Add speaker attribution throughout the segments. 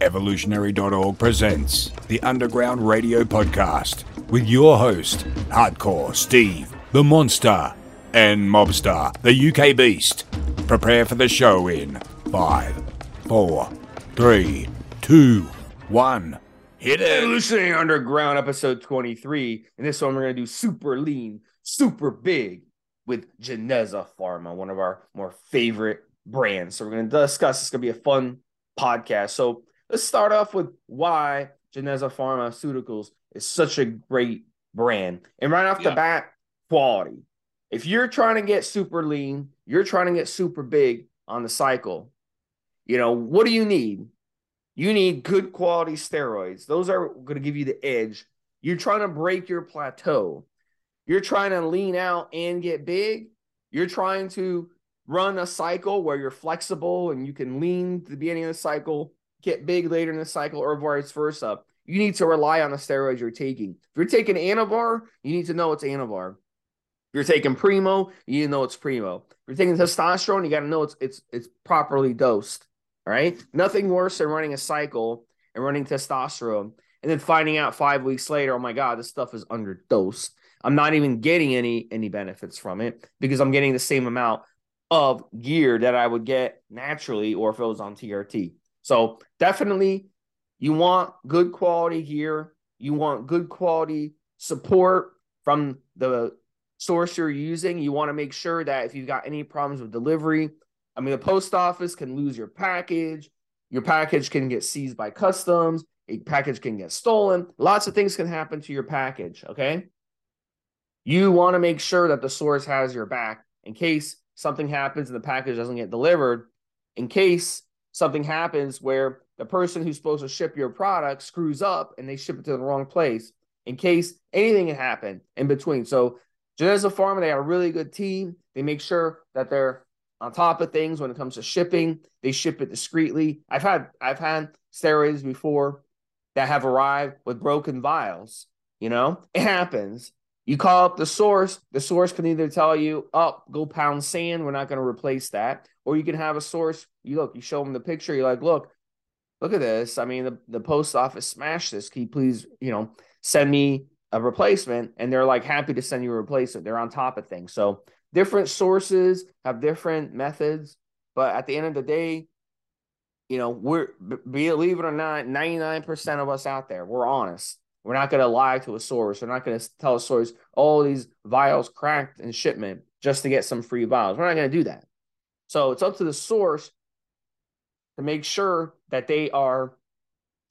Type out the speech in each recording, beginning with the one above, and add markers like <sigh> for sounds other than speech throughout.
Speaker 1: Evolutionary.org presents the Underground Radio Podcast with your host, Hardcore Steve, the Monster, and Mobster, the UK Beast. Prepare for the show in five, four, three, two, one. Hit it!
Speaker 2: Evolutionary Underground, episode 23. And this one, we're going to do super lean, super big with Geneza Pharma, one of our more favorite brands. So, we're going to discuss. It's going to be a fun podcast. So, let's start off with why Geneza Pharmaceuticals is such a great brand. And right off
Speaker 3: Yeah.
Speaker 2: the bat, quality. If you're trying to get super lean, you're trying to get super big on the cycle, you know, what do you need? You need good quality steroids. Those are going to give you the edge. You're trying to break your plateau. You're trying to lean out and get big. You're trying to run a cycle where you're flexible and you can lean to the beginning of the cycle, get big later in the cycle, or vice versa. You need to rely on the steroids you're taking. If you're taking Anavar, you need to know it's Anavar. If you're taking Primo, you need to know it's Primo. If you're taking testosterone, you got to know it's it's it's properly dosed. All right. Nothing worse than running a cycle and running testosterone and then finding out five weeks later, oh my God, this stuff is underdosed. I'm not even getting any any benefits from it because I'm getting the same amount of gear that I would get naturally or if it was on TRT. So definitely you want good quality gear. You want good quality support from the source you're using. You want to make sure that if you've got any problems with delivery, I mean, the post office can lose your package. Your package can get seized by customs. A package can get stolen. Lots of things can happen to your package. Okay. You want to make sure that the source has your back in case something happens and the package doesn't get delivered. In case something happens where the person who's supposed to ship your product screws up and they ship it to the wrong place. In case anything can happen in between. So Geneza Pharma, they have a really good team. They make sure that they're on top of things when it comes to shipping. They ship it discreetly. I've had I've had steroids before that have arrived with broken vials. You know, it happens. You call up the source. The source can either tell you, "Oh, go pound sand. We're not going to replace that," or you can have a source. You look. You show them the picture. You're like, "Look, look at this. I mean, the, the post office smashed this. Can you please, you know, send me a replacement?" And they're like happy to send you a replacement. They're on top of things. So different sources have different methods, but at the end of the day, you know, we're believe it or not, 99% of us out there, we're honest. We're not going to lie to a source. We're not going to tell a source, all these vials cracked in shipment just to get some free vials. We're not going to do that. So it's up to the source to make sure that they are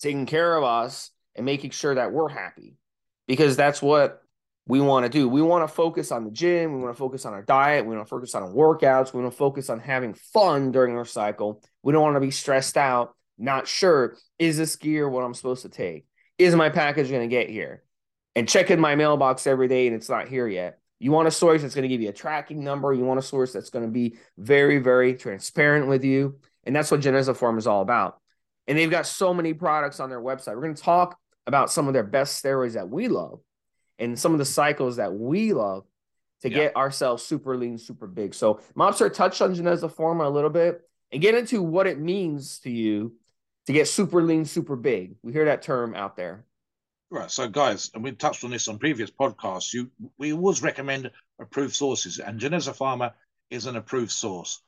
Speaker 2: taking care of us and making sure that we're happy because that's what we want to do. We want to focus on the gym. We want to focus on our diet. We want to focus on workouts. We want to focus on having fun during our cycle. We don't want to be stressed out, not sure, is this gear what I'm supposed to take? Is my package going to get here? And checking my mailbox every day and it's not here yet. You want a source that's going to give you a tracking number. You want a source that's going to be very, very transparent with you. And that's what Geneza Pharma is all about. And they've got so many products on their website. We're going to talk about some of their best steroids that we love and some of the cycles that we love to
Speaker 3: Yeah.
Speaker 2: get ourselves super lean, super big. So Mobster touched on Geneza Pharma a little bit and get into what it means to you to get super lean, super big. We hear that term out there.
Speaker 3: Right. So, guys, and we touched on this on previous podcasts. You, we always recommend approved sources, and Geneza Pharma is an approved source.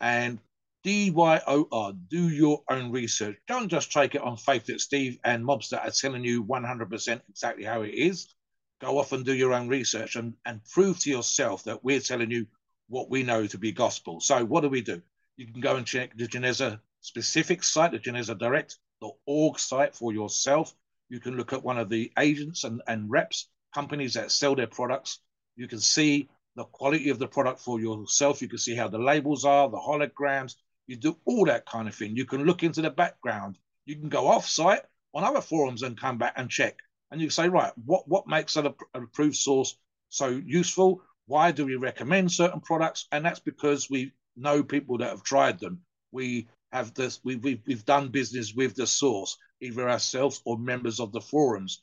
Speaker 3: And DYOR, do your own research. Don't just take it on faith that Steve and Mobster are telling you 100% exactly how it is. Go off and do your own research and, and prove to yourself that we're telling you what we know to be gospel. So, what do we do? You can go and check the Geneza specific site, that Geneza Direct, the Geneza Direct.org site for yourself. You can look at one of the agents and, and reps, companies that sell their products. You can see the quality of the product for yourself. You can see how the labels are, the holograms. You do all that kind of thing. You can look into the background. You can go off site on other forums and come back and check. And you say, right, what, what makes an approved source so useful? Why do we recommend certain products? And that's because we know people that have tried them. We have this, we, we've, we've done business with the source, either ourselves or members of the forums.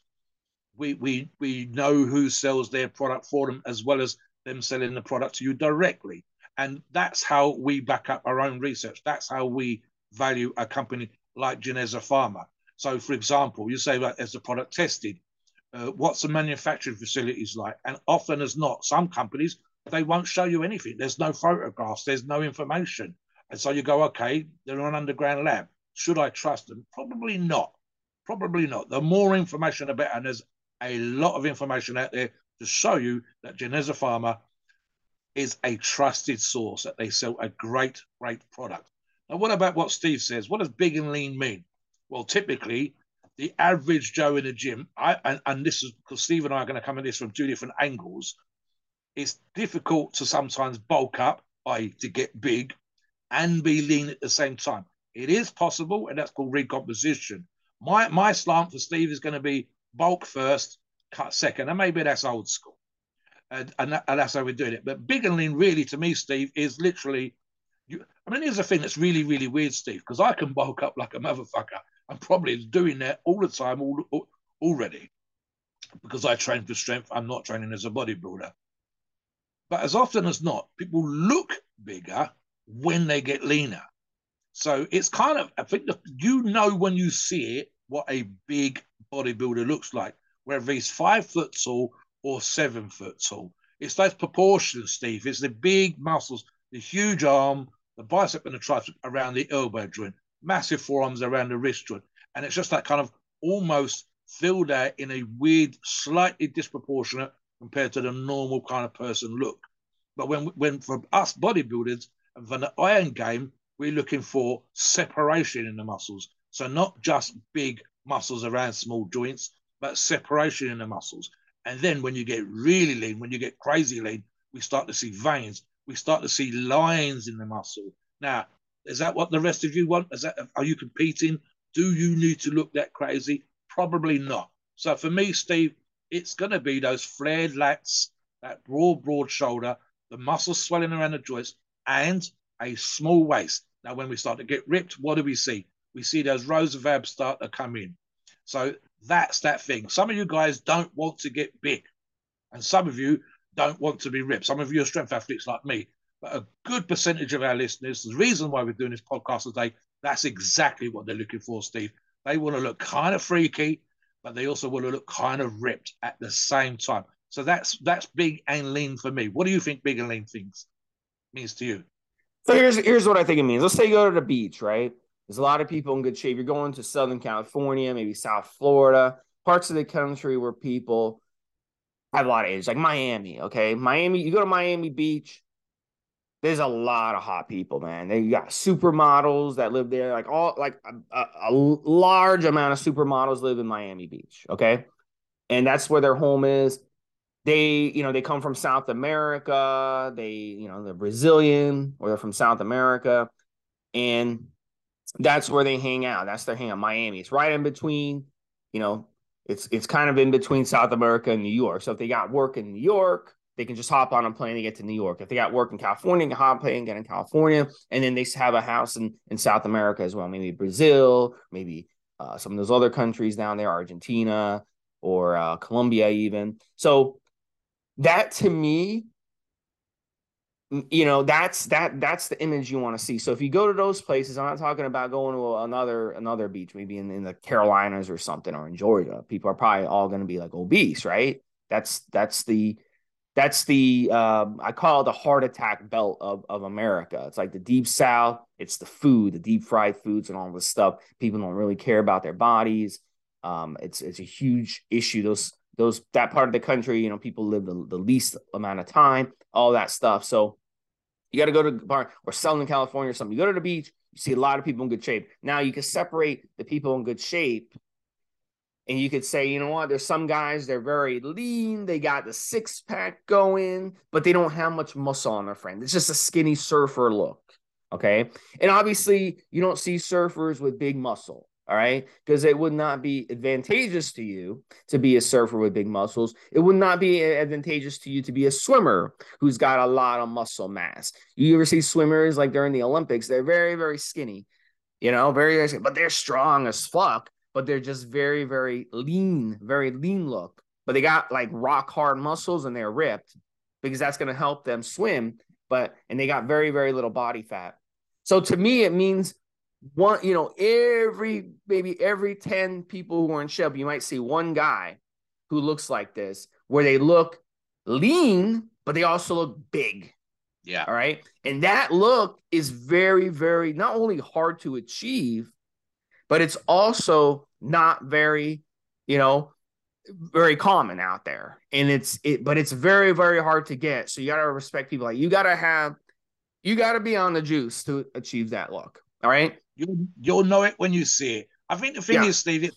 Speaker 3: We, we, we know who sells their product for them as well as them selling the product to you directly. And that's how we back up our own research. That's how we value a company like Geneza Pharma. So, for example, you say, like, as the product tested? Uh, what's the manufacturing facilities like? And often as not, some companies they won't show you anything. There's no photographs. There's no information. And so you go, okay, they're an underground lab. Should I trust them? Probably not. Probably not. The more information, the better. And there's a lot of information out there to show you that Geneza Pharma is a trusted source, that they sell a great, great product. Now, what about what Steve says? What does big and lean mean? Well, typically, the average Joe in the gym, I, and, and this is because Steve and I are going to come at this from two different angles. It's difficult to sometimes bulk up, i.e., to get big and be lean at the same time. It is possible, and that's called recomposition. My my slant for Steve is going to be bulk first, cut second, and maybe that's old school, and and, that, and that's how we're doing it. But big and lean, really, to me, Steve, is literally. You, I mean, here's the thing that's really, really weird, Steve, because I can bulk up like a motherfucker. I'm probably doing that all the time all, all, already because I train for strength. I'm not training as a bodybuilder. But as often as not, people look bigger when they get leaner. So it's kind of, I think you know when you see it what a big bodybuilder looks like, whether he's five foot tall or seven foot tall. It's those proportions, Steve. It's the big muscles, the huge arm, the bicep and the tricep around the elbow joint, massive forearms around the wrist joint. And it's just that kind of almost filled out in a weird, slightly disproportionate compared to the normal kind of person look. But when when for us bodybuilders and for the iron game, we're looking for separation in the muscles. So not just big muscles around small joints, but separation in the muscles. And then when you get really lean, when you get crazy lean, we start to see veins. We start to see lines in the muscle. Now, is that what the rest of you want? Is that are you competing? Do you need to look that crazy? Probably not. So for me, Steve, it's going to be those flared lats, that broad, broad shoulder, the muscles swelling around the joints, and a small waist. Now, when we start to get ripped, what do we see? We see those rows of abs start to come in. So that's that thing. Some of you guys don't want to get big, and some of you don't want to be ripped. Some of you are strength athletes like me, but a good percentage of our listeners, the reason why we're doing this podcast today, that's exactly what they're looking for, Steve. They want to look kind of freaky, but they also want to look kind of ripped at the same time. So that's that's big and lean for me. What do you think big and lean things means to you?
Speaker 2: So here's here's what I think it means. Let's say you go to the beach, right? There's a lot of people in good shape. You're going to Southern California, maybe South Florida, parts of the country where people have a lot of age, like Miami. Okay, Miami. You go to Miami Beach. There's a lot of hot people, man. They got supermodels that live there, like all like a, a, a large amount of supermodels live in Miami Beach. Okay, and that's where their home is they you know they come from south america they you know they're brazilian or they're from south america and that's where they hang out. That's their hang out miami. It's right in between you know it's it's kind of in between south america and new york. So if they got work in new york they can just hop on a plane and get to new york. If they got work in california they can hop on a plane and get in california and then they have a house in in south america as well. Maybe brazil maybe uh, some of those other countries down there argentina or uh, colombia even. So that to me you know that's that that's the image you want to see. So if you go to those places i'm not talking about going to another another beach maybe in, in the carolinas or something or in georgia. People are probably all going to be like obese right? That's that's the that's the um, i call it the heart attack belt of, of america. It's like the deep south it's the food the deep fried foods and all this stuff. People don't really care about their bodies. Um, it's it's a huge issue. Those those that part of the country, you know, people live the, the least amount of time, all that stuff. So you got to go to bar or Southern California or something. You go to the beach, you see a lot of people in good shape. Now you can separate the people in good shape and you could say, you know what, there's some guys, they're very lean, they got the six pack going, but they don't have much muscle on their frame. It's just a skinny surfer look. Okay. And obviously, you don't see surfers with big muscle. All right. Because it would not be advantageous to you to be a surfer with big muscles. It would not be advantageous to you to be a swimmer who's got a lot of muscle mass. You ever see swimmers like during the Olympics? They're very, very skinny, you know, very, very skinny, but they're strong as fuck, but they're just very, very lean, very lean look. But they got like rock hard muscles and they're ripped because that's going to help them swim. But, and they got very, very little body fat. So to me, it means one, you know, every maybe every 10 people who are in shape, you might see one guy who looks like this, where they look lean, but they also look big.
Speaker 3: Yeah.
Speaker 2: All right. And that look is very, very not only hard to achieve, but it's also not very, you know, very common out there. And it's it, but it's very, very hard to get. So you gotta respect people like you gotta have you gotta be on the juice to achieve that look. All right.
Speaker 3: You you'll know it when you see it. I think the thing
Speaker 2: Yeah.
Speaker 3: is, Steve, it,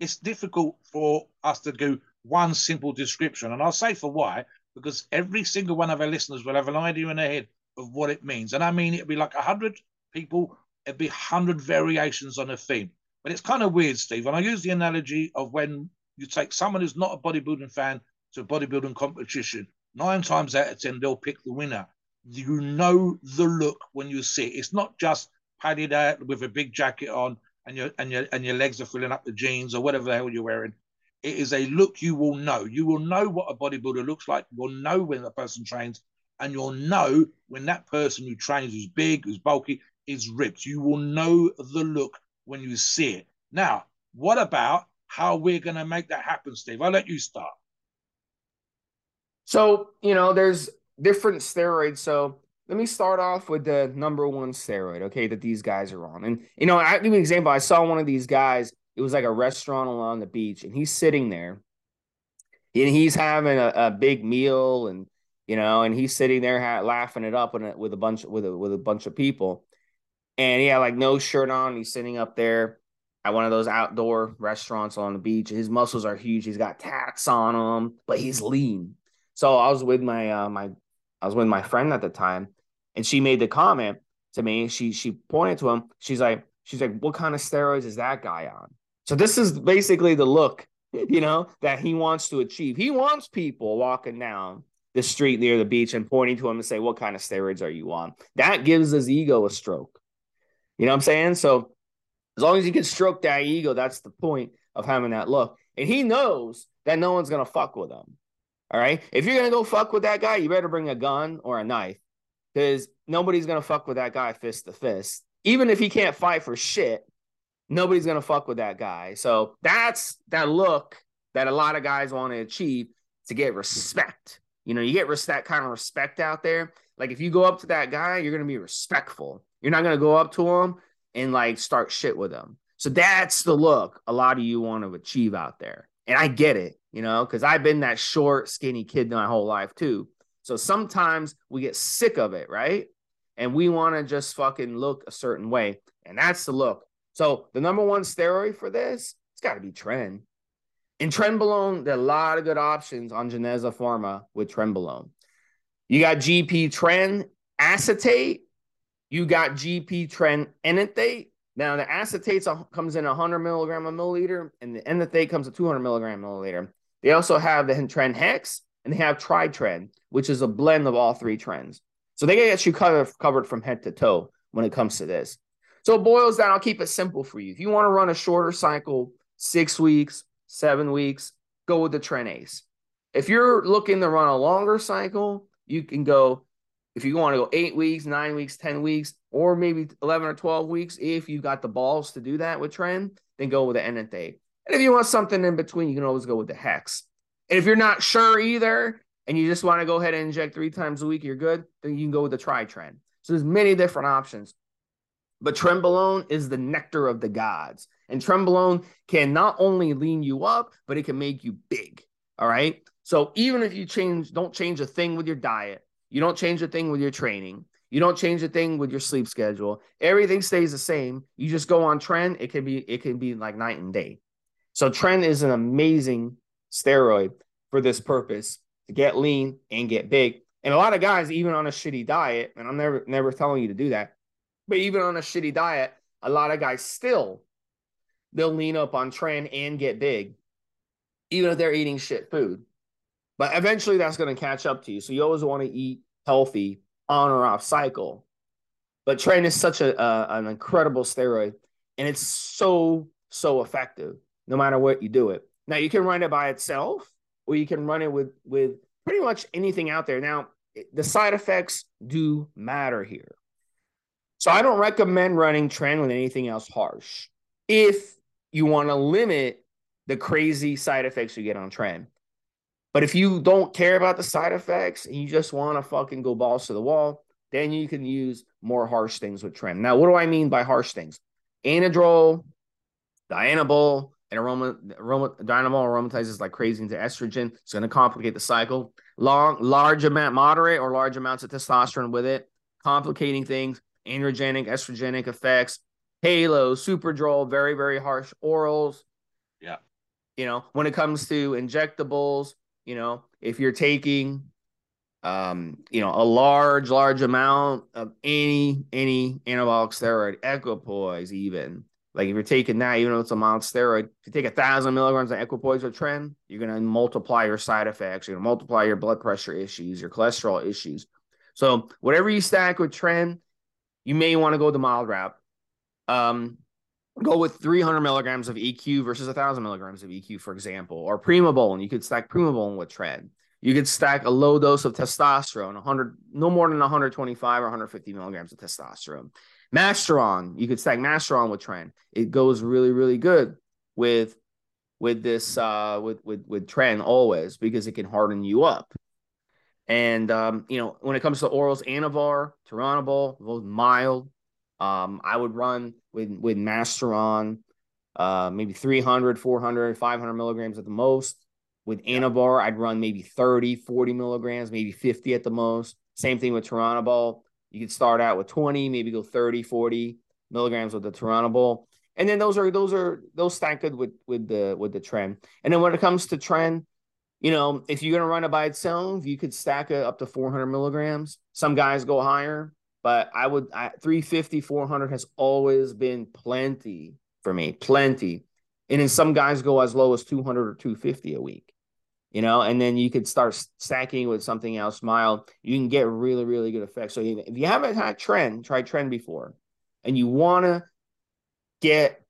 Speaker 3: it's difficult for us to do one simple description, and I'll say for why. Because every single one of our listeners will have an idea in their head of what it means, and I mean it'd be like a hundred people, it'd be hundred variations on a theme. But it's kind of weird, Steve. And I use the analogy of when you take someone who's not a bodybuilding fan to a bodybuilding competition. Nine times out of ten, they'll pick the winner. You know the look when you see it. It's not just padded out with a big jacket on and your and your and your legs are filling up the jeans or whatever the hell you're wearing. It is a look you will know. You will know what a bodybuilder looks like. You'll know when the person trains, and you'll know when that person who trains who's big, who's bulky, is ripped. You will know the look when you see it. Now, what about how we're going to make that happen, Steve? I'll let you start.
Speaker 2: So, you know, there's different steroids. So let me start off with the number one steroid, okay, that these guys are on. And, you know, I'll give you an example. I saw one of these guys, it was like a restaurant along the beach, and he's sitting there and he's having a, a big meal and, you know, and he's sitting there ha- laughing it up with, with a bunch with a, with a bunch of people. And he had like no shirt on. He's sitting up there at one of those outdoor restaurants on the beach. His muscles are huge. He's got tats on him, but he's lean. So I was with my uh, my I was with my friend at the time, and she made the comment to me. She she pointed to him. She's like she's like, what kind of steroids is that guy on? So this is basically the look, <laughs> you know, that he wants to achieve. He wants people walking down the street near the beach and pointing to him and say, what kind of steroids are you on? That gives his ego a stroke. You know what I'm saying? So as long as you can stroke that ego, that's the point of having that look. And he knows that no one's gonna fuck with him. All right. If you're gonna go fuck with that guy, you better bring a gun or a knife. Because nobody's gonna fuck with that guy fist to fist. Even if he can't fight for shit, nobody's gonna fuck with that guy. So that's that look that a lot of guys want to achieve to get respect. You know, you get res- that kind of respect out there. Like if you go up to that guy, you're gonna be respectful. You're not gonna go up to him and like start shit with him. So that's the look a lot of you want to achieve out there. And I get it, you know, because I've been that short, skinny kid my whole life too. So sometimes we get sick of it, right? And we want to just fucking look a certain way. And that's the look. So the number one steroid for this, it's got to be Tren. In Trenbolone, there are a lot of good options on Geneza Pharma with Trenbolone. You got GP Tren acetate, you got GP Tren enanthate. Now the acetate comes in 100 milligram a milliliter, and the enanthate comes at 200 milligram milliliter. They also have the Tren Hex, and they have tri-tren, which is a blend of all three trens. So they get you covered, covered from head to toe when it comes to this. So it boils down, I'll keep it simple for you. If you want to run a shorter cycle, six weeks, seven weeks, go with the Tren Ace. If you're looking to run a longer cycle, you can go, if you want to go eight weeks, nine weeks, 10 weeks, or maybe 11 or 12 weeks, if you've got the balls to do that with trend, then go with the enanthate. And if you want something in between, you can always go with the Hex. And if you're not sure either, and you just want to go ahead and inject three times a week, you're good, then you can go with the Tritren. So there's many different options. But Trenbolone is the nectar of the gods. And Trenbolone can not only lean you up, but it can make you big. All right. So even if you change, don't change a thing with your diet, you don't change a thing with your training, you don't change a thing with your sleep schedule, everything stays the same. You just go on tren. it can be, it can be like night and day. So tren is an amazing steroid for this purpose to get lean and get big. And a lot of guys, even on a shitty diet, and I'm never never telling you to do that, but even on a shitty diet, a lot of guys still they'll lean up on Tren and get big, even if they're eating shit food. But eventually that's going to catch up to you. So you always want to eat healthy on or off cycle. But Tren is such a, a an incredible steroid, and it's so so effective no matter what you do it. Now you can run it by itself, or you can run it with with pretty much anything out there. Now the side effects do matter here. So I don't recommend running tren with anything else harsh. If you want to limit the crazy side effects you get on tren. But if you don't care about the side effects and you just want to fucking go balls to the wall, then you can use more harsh things with tren. Now, what do I mean by harsh things? Anadrol, Dianabol, and aroma, aroma Dianabol aromatizes like crazy into estrogen. It's going to complicate the cycle. Long, large amount, moderate or large amounts of testosterone with it, complicating things, androgenic, estrogenic effects, halo, superdrol, very, very harsh orals.
Speaker 3: Yeah.
Speaker 2: You know, when it comes to injectables, you know, if you're taking um, you know, a large, large amount of any any anabolic steroid, equipoise, even like if you're taking that, even though it's a mild steroid, if you take a thousand milligrams of equipoise or tren, you're gonna multiply your side effects, you're gonna multiply your blood pressure issues, your cholesterol issues. So whatever you stack with tren, you may want to go the mild route. Um, go with 300 milligrams of EQ versus 1,000 milligrams of EQ, for example, or Primobolan. You could stack Primobolan with tren. You could stack a low dose of testosterone, 100, no more than 125 or 150 milligrams of testosterone. Masteron, you could stack Masteron with tren. It goes really, really good with with this uh with with with tren always because it can harden you up. And um, you know, when it comes to orals, Anavar, Turinabol, both mild. Um, I would run with with Masteron, uh, maybe 300, 400, 500 milligrams at the most. With Anavar, I'd run maybe 30, 40 milligrams, maybe 50 at the most. Same thing with Turinabol. You could start out with 20, maybe go 30, 40 milligrams with the Turinabol. And then those are those are those stack good with with the with the tren. And then when it comes to tren, you know, if you're gonna run it by itself, you could stack it up to 400 milligrams. Some guys go higher, but I would I, 350, 400 has always been plenty for me, plenty. And then some guys go as low as 200 or 250 a week you know, and then you could start stacking with something else mild. You can get really, really good effects. So if you haven't had tren, try tren before, and you want to get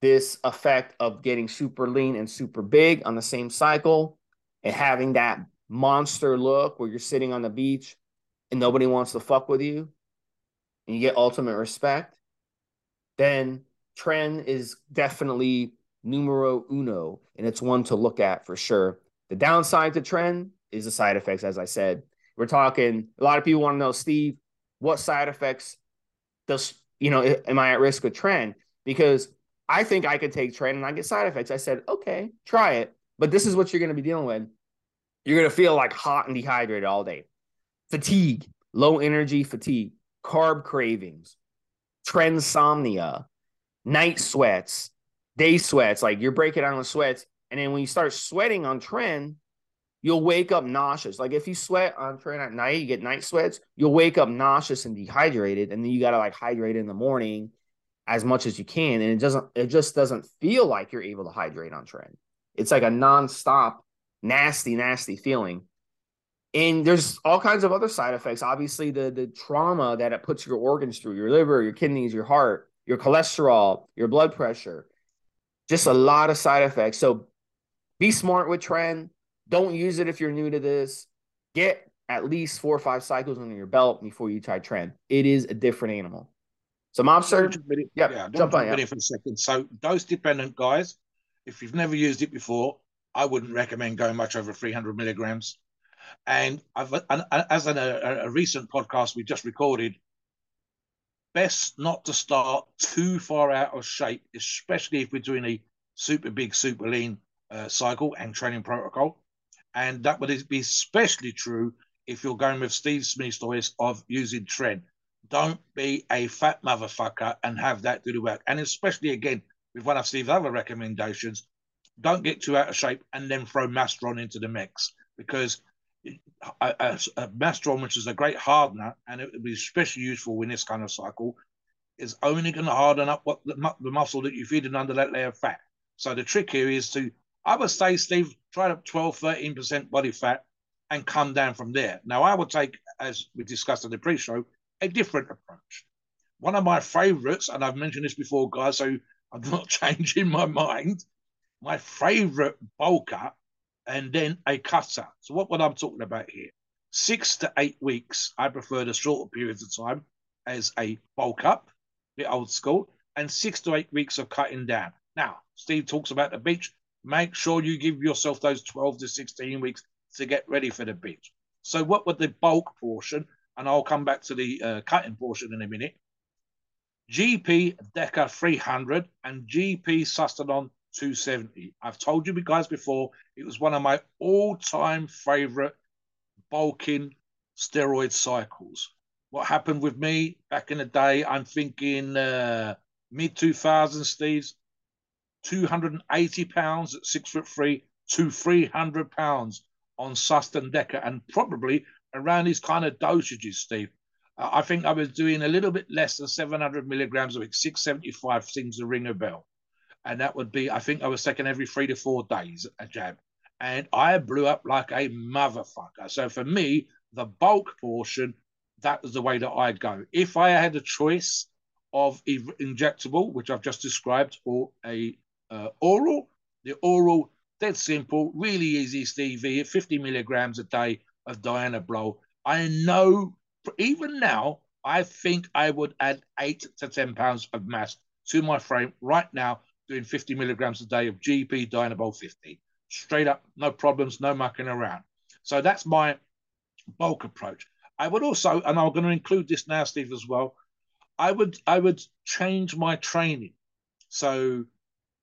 Speaker 2: this effect of getting super lean and super big on the same cycle and having that monster look where you're sitting on the beach and nobody wants to fuck with you and you get ultimate respect, then tren is definitely numero uno and it's one to look at for sure. The downside to tren is the side effects, as I said. We're talking, a lot of people want to know, Steve, what side effects does, you know, am I at risk with tren? Because I think I could take tren and I get side effects. I said, okay, try it. But this is what you're going to be dealing with. You're going to feel like hot and dehydrated all day. Fatigue, low energy fatigue, carb cravings, trensomnia, night sweats, day sweats. Like you're breaking down the sweats and then when you start sweating on tren, you'll wake up nauseous. Like if you sweat on tren at night, you get night sweats, you'll wake up nauseous and dehydrated. And then you got to like hydrate in the morning as much as you can. And it doesn't, it just doesn't feel like you're able to hydrate on tren. It's like a nonstop, nasty, nasty feeling. And there's all kinds of other side effects. Obviously, the the trauma that it puts your organs through, your liver, your kidneys, your heart, your cholesterol, your blood pressure, just a lot of side effects. So be smart with tren. Don't use it if you're new to this. Get at least four or five cycles under your belt before you try tren. It is a different animal. So, Mobster,
Speaker 3: yep, yeah, jump on yeah. for a second. So, dose dependent, guys. If you've never used it before, I wouldn't recommend going much over 300 milligrams. And I've, as an, a, a recent podcast we just recorded, best not to start too far out of shape, especially if we're doing a super big, super lean uh, cycle and training protocol. And that would be especially true if you're going with Steve Smith's choice of using tren. Don't be a fat motherfucker and have that do the work. And especially again, with one of Steve's other recommendations, don't get too out of shape and then throw Masteron into the mix because uh, uh, a, a, a uh, Masteron, which is a great hardener and it would be especially useful in this kind of cycle, is only going to harden up what the, the muscle that you're feeding under that layer of fat. So the trick here is to I would say, Steve, try to 12, 13% body fat and come down from there. Now, I would take, as we discussed in the pre show, a different approach. One of my favorites, and I've mentioned this before, guys, so I'm not <laughs> changing my mind. My favorite bulker and then a cutter. So, what, what I'm talking about here? Six to eight weeks. I prefer the shorter periods of time. as a bulk up, the old school, and six to eight weeks of cutting down. Now, Steve talks about the beach. Make sure you give yourself those 12 to 16 weeks to get ready for the beach. So, what would the bulk portion, and I'll come back to the uh, cutting portion in a minute. GP Deca 300 and GP Sustanon 270. I've told you guys before, it was one of my all time favorite bulking steroid cycles. What happened with me back in the day? I'm thinking uh, mid 2000s, Steve's 280 pounds at six foot three to 300 pounds on Sustain Deca, and probably around these kind of dosages, Steve. Uh, I think I was doing a little bit less than 700 milligrams of it. 675 seems to ring a bell. And that would be, I think I was taking every three to four days a jab. And I blew up like a motherfucker. So for me, the bulk portion, that was the way that I'd go. If I had a choice of injectable, which I've just described, or a uh, oral, the oral, dead simple, really easy, Stevie, 50 milligrams a day of Dianabol. I know, even now, I think I would add eight to 10 pounds of mass to my frame right now, doing 50 milligrams a day of GP Dianabol 50. Straight up, no problems, no mucking around. So that's my bulk approach. I would also, and I'm going to include this now, Steve, as well. I would I would change my training. So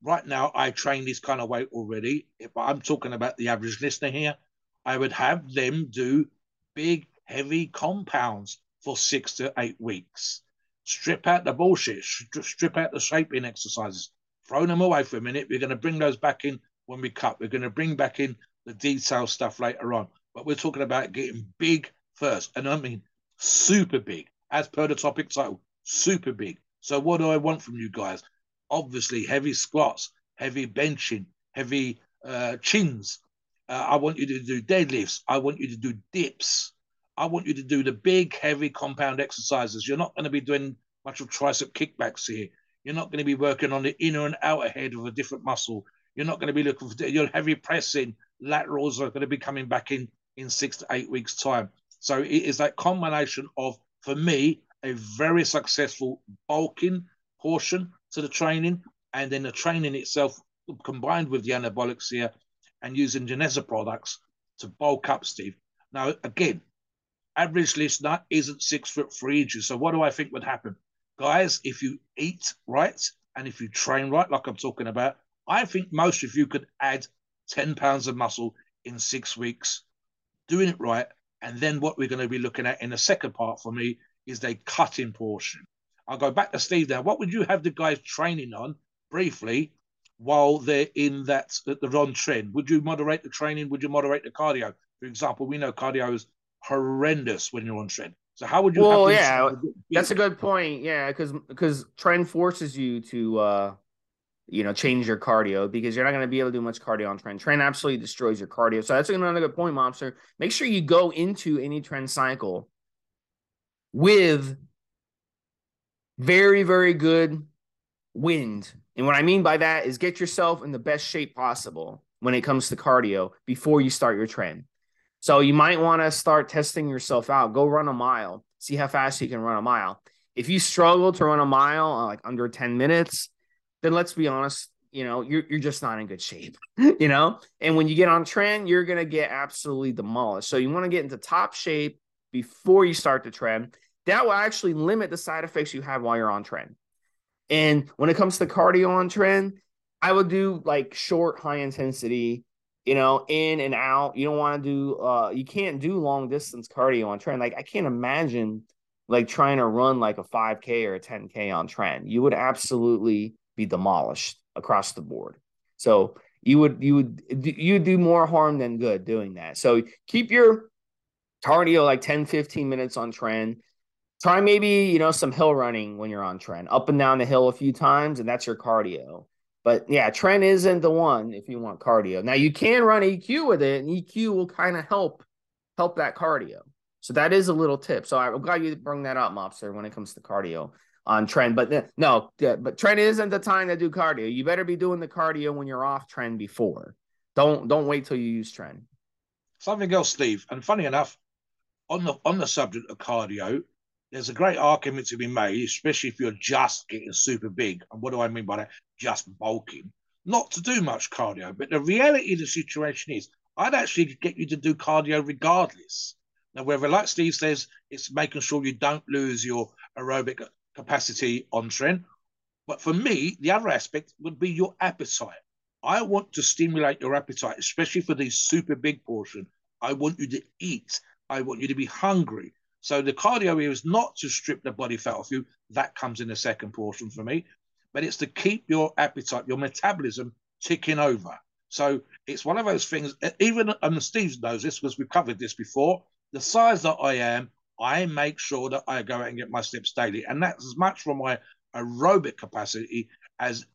Speaker 3: right now I train this kind of weight already. If I'm talking about the average listener here, I would have them do big, heavy compounds for six to eight weeks. Strip out the bullshit, strip out the shaping exercises, throw them away for a minute. We're going to bring those back in when we cut. We're going to bring back in the detail stuff later on. But we're talking about getting big first. And I mean super big, as per the topic title, super big. So what do I want from you guys? Obviously, heavy squats, heavy benching, heavy uh, chins. Uh, I want you to do deadlifts. I want you to do dips. I want you to do the big, heavy compound exercises. You're not going to be doing much of tricep kickbacks here. You're not going to be working on the inner and outer head of a different muscle. You're not going to be looking for your heavy pressing. Laterals are going to be coming back in in six to eight weeks' time. So it is that combination of, for me, a very successful bulking portion to the training, and then the training itself combined with the anabolics here and using Geneza products to bulk up, Steve. Now, again, average listener isn't six foot three inches. So, what do I think would happen? Guys, if you eat right and if you train right, like I'm talking about, I think most of you could add 10 pounds of muscle in six weeks, doing it right. And then what we're going to be looking at in the second part for me is the cutting portion. I'll go back to Steve now. What would you have the guys training on briefly while they're in that the on tren? Would you moderate the training? Would you moderate the cardio? For example, we know cardio is horrendous when you're on tren. So how would you?
Speaker 2: Well, yeah, that's a good point. Yeah, because because tren forces you to uh you know, change your cardio because you're not going to be able to do much cardio on tren. Tren absolutely destroys your cardio. So that's another good point, Mobster. Make sure you go into any tren cycle with very, very good wind. And what I mean by that is get yourself in the best shape possible when it comes to cardio before you start your tren. So you might want to start testing yourself out. Go run a mile, see how fast you can run a mile. If you struggle to run a mile uh, like under 10 minutes, then let's be honest, you know, you're you're just not in good shape, <laughs> you know? And when you get on tren, you're gonna get absolutely demolished. So you want to get into top shape before you start the tren. That will actually limit the side effects you have while you're on tren. And when it comes to cardio on tren, I would do like short, high intensity, you know, in and out. You don't want to do uh you can't do long distance cardio on tren. Like I can't imagine like trying to run like a 5k or a 10k on tren. You would absolutely be demolished across the board. So you would you would you do more harm than good doing that. So keep your cardio like 10 15 minutes on tren. Try maybe, you know, some hill running when you're on tren. Up and down the hill a few times and that's your cardio. But yeah, tren isn't the one if you want cardio. Now you can run EQ with it and EQ will kind of help help that cardio. So that is a little tip. So I'm glad you bring that up, Mobster, when it comes to cardio on tren. But no, but tren isn't the time to do cardio. You better be doing the cardio when you're off tren before. Don't don't wait till you use tren.
Speaker 3: Something else, Steve. And funny enough, on the on the subject of cardio, there's a great argument to be made, especially if you're just getting super big. And what do I mean by that? Just bulking, not to do much cardio. But the reality of the situation is, I'd actually get you to do cardio regardless. Now, whether, like Steve says, it's making sure you don't lose your aerobic capacity on tren. But for me, the other aspect would be your appetite. I want to stimulate your appetite, especially for these super big portion. I want you to eat. I want you to be hungry. So the cardio is not to strip the body fat off you. That comes in the second portion for me, but it's to keep your appetite, your metabolism ticking over. So it's one of those things. Even and Steve knows this because we've covered this before. The size that I am, I make sure that I go out and get my steps daily, and that's as much for my aerobic capacity as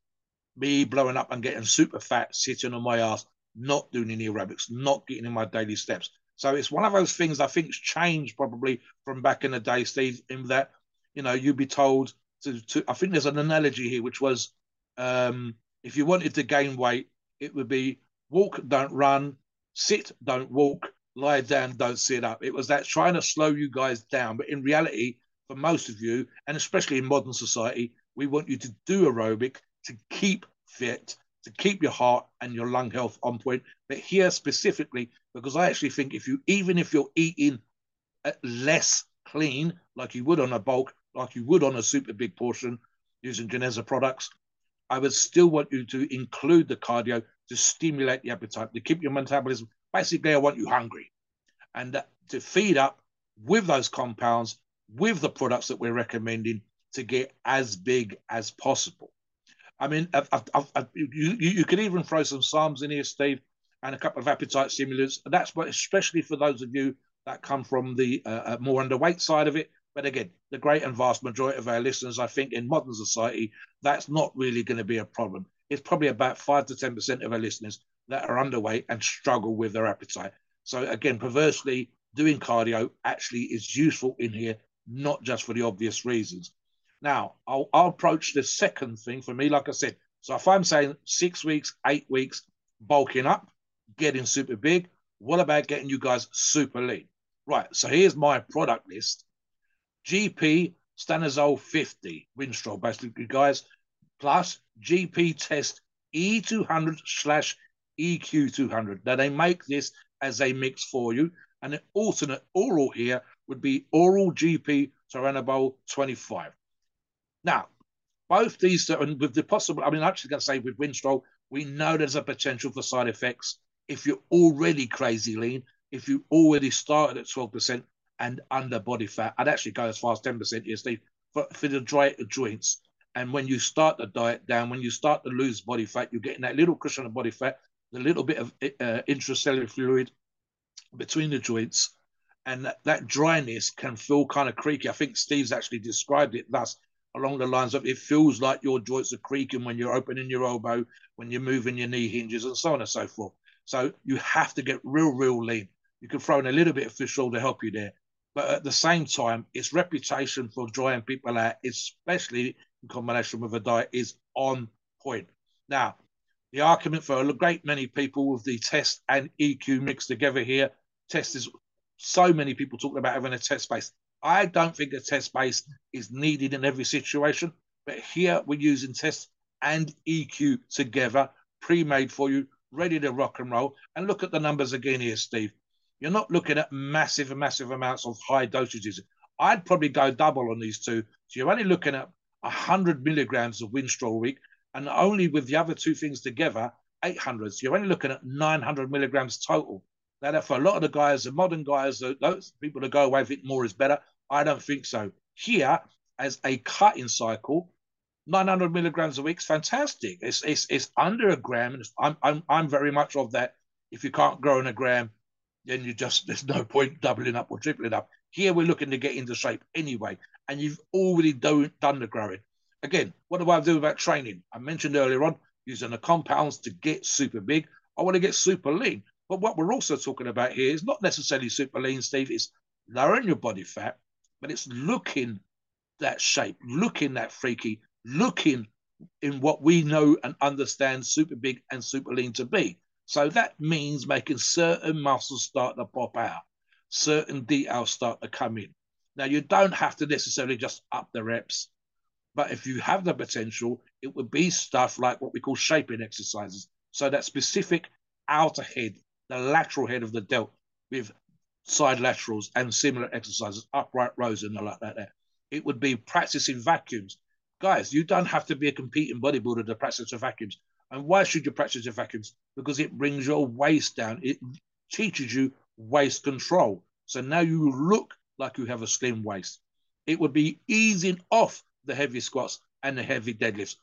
Speaker 3: me blowing up and getting super fat, sitting on my ass, not doing any aerobics, not getting in my daily steps. So it's one of those things I think's changed probably from back in the day, Steve, in that, you know, you'd be told to, to I think there's an analogy here, which was um, if you wanted to gain weight, it would be walk, don't run, sit, don't walk, lie down, don't sit up. It was that trying to slow you guys down. But in reality, for most of you, and especially in modern society, we want you to do aerobic to keep fit, to keep your heart and your lung health on point. But here specifically, because I actually think if you, even if you're eating less clean, like you would on a bulk, like you would on a super big portion using Geneza products, I would still want you to include the cardio to stimulate the appetite, to keep your metabolism. Basically, I want you hungry and to feed up with those compounds, with the products that we're recommending to get as big as possible. I mean, I've, I've, I've, you, you could even throw some SARMs in here, Steve, and a couple of appetite stimulants. That's what, especially for those of you that come from the uh, uh, more underweight side of it. But again, the great and vast majority of our listeners, I think, in modern society, that's not really going to be a problem. It's probably about five to ten percent of our listeners that are underweight and struggle with their appetite. So again, perversely, doing cardio actually is useful in here, not just for the obvious reasons. Now, I'll, I'll approach the second thing for me, like I said. So if I'm saying six weeks, eight weeks, bulking up, getting super big, what about getting you guys super lean? Right. So here's my product list. GP Stanozol 50 Winstrol, basically, guys, plus GP Test E200 slash EQ200. Now they make this as a mix for you, and an alternate oral here would be oral GP Turinabol 25. Now, both these, and with the possible, I mean, I'm actually going to say with Winstrol, we know there's a potential for side effects if you're already crazy lean, if you already started at 12% and under body fat. I'd actually go as far as 10% here, Steve, for, for the dry joints. And when you start the diet down, when you start to lose body fat, you're getting that little cushion of body fat, the little bit of uh, intracellular fluid between the joints. And that, that dryness can feel kind of creaky. I think Steve's actually described it thus along the lines of it feels like your joints are creaking when you're opening your elbow, when you're moving your knee hinges, and so on and so forth. So you have to get real, real lean. You can throw in a little bit of fish oil to help you there. But at the same time, its reputation for drying people out, especially in combination with a diet, is on point. Now, the argument for a great many people with the test and EQ mixed together here, test is so many people talking about having a test base. I don't think a test base is needed in every situation, but here we're using test and EQ together, pre-made for you, ready to rock and roll. And look at the numbers again here, Steve. You're not looking at massive, massive amounts of high dosages. I'd probably go double on these two. So you're only looking at 100 milligrams of Winstrol a week, and only with the other two things together, 800. So you're only looking at 900 milligrams total. Now, for a lot of the guys, the modern guys, those people that go away it more is better. I don't think so. Here, as a cutting cycle, 900 milligrams a week is fantastic. It's, it's, it's under a gram. I'm, I'm, I'm very much of that. If you can't grow in a gram, then you just, <laughs> there's no point doubling up or tripling up. Here, we're looking to get into shape anyway, and you've already do, done the growing. Again, what do I do about training? I mentioned earlier on using the compounds to get super big. I want to get super lean. But what we're also talking about here is not necessarily super lean, Steve. It's lowering your body fat, but it's looking that shape, looking that freaky, looking in what we know and understand super big and super lean to be. So that means making certain muscles start to pop out, certain details start to come in. Now, you don't have to necessarily just up the reps, but if you have the potential, it would be stuff like what we call shaping exercises. So that specific outer head, the lateral head of the delt with side laterals and similar exercises, upright rows and like that. It would be practicing vacuums. Guys, you don't have to be a competing bodybuilder to practice the vacuums. And why should you practice your vacuums? Because it brings your waist down. It teaches you waist control. So now you look like you have a slim waist. It would be easing off the heavy squats and the heavy deadlifts.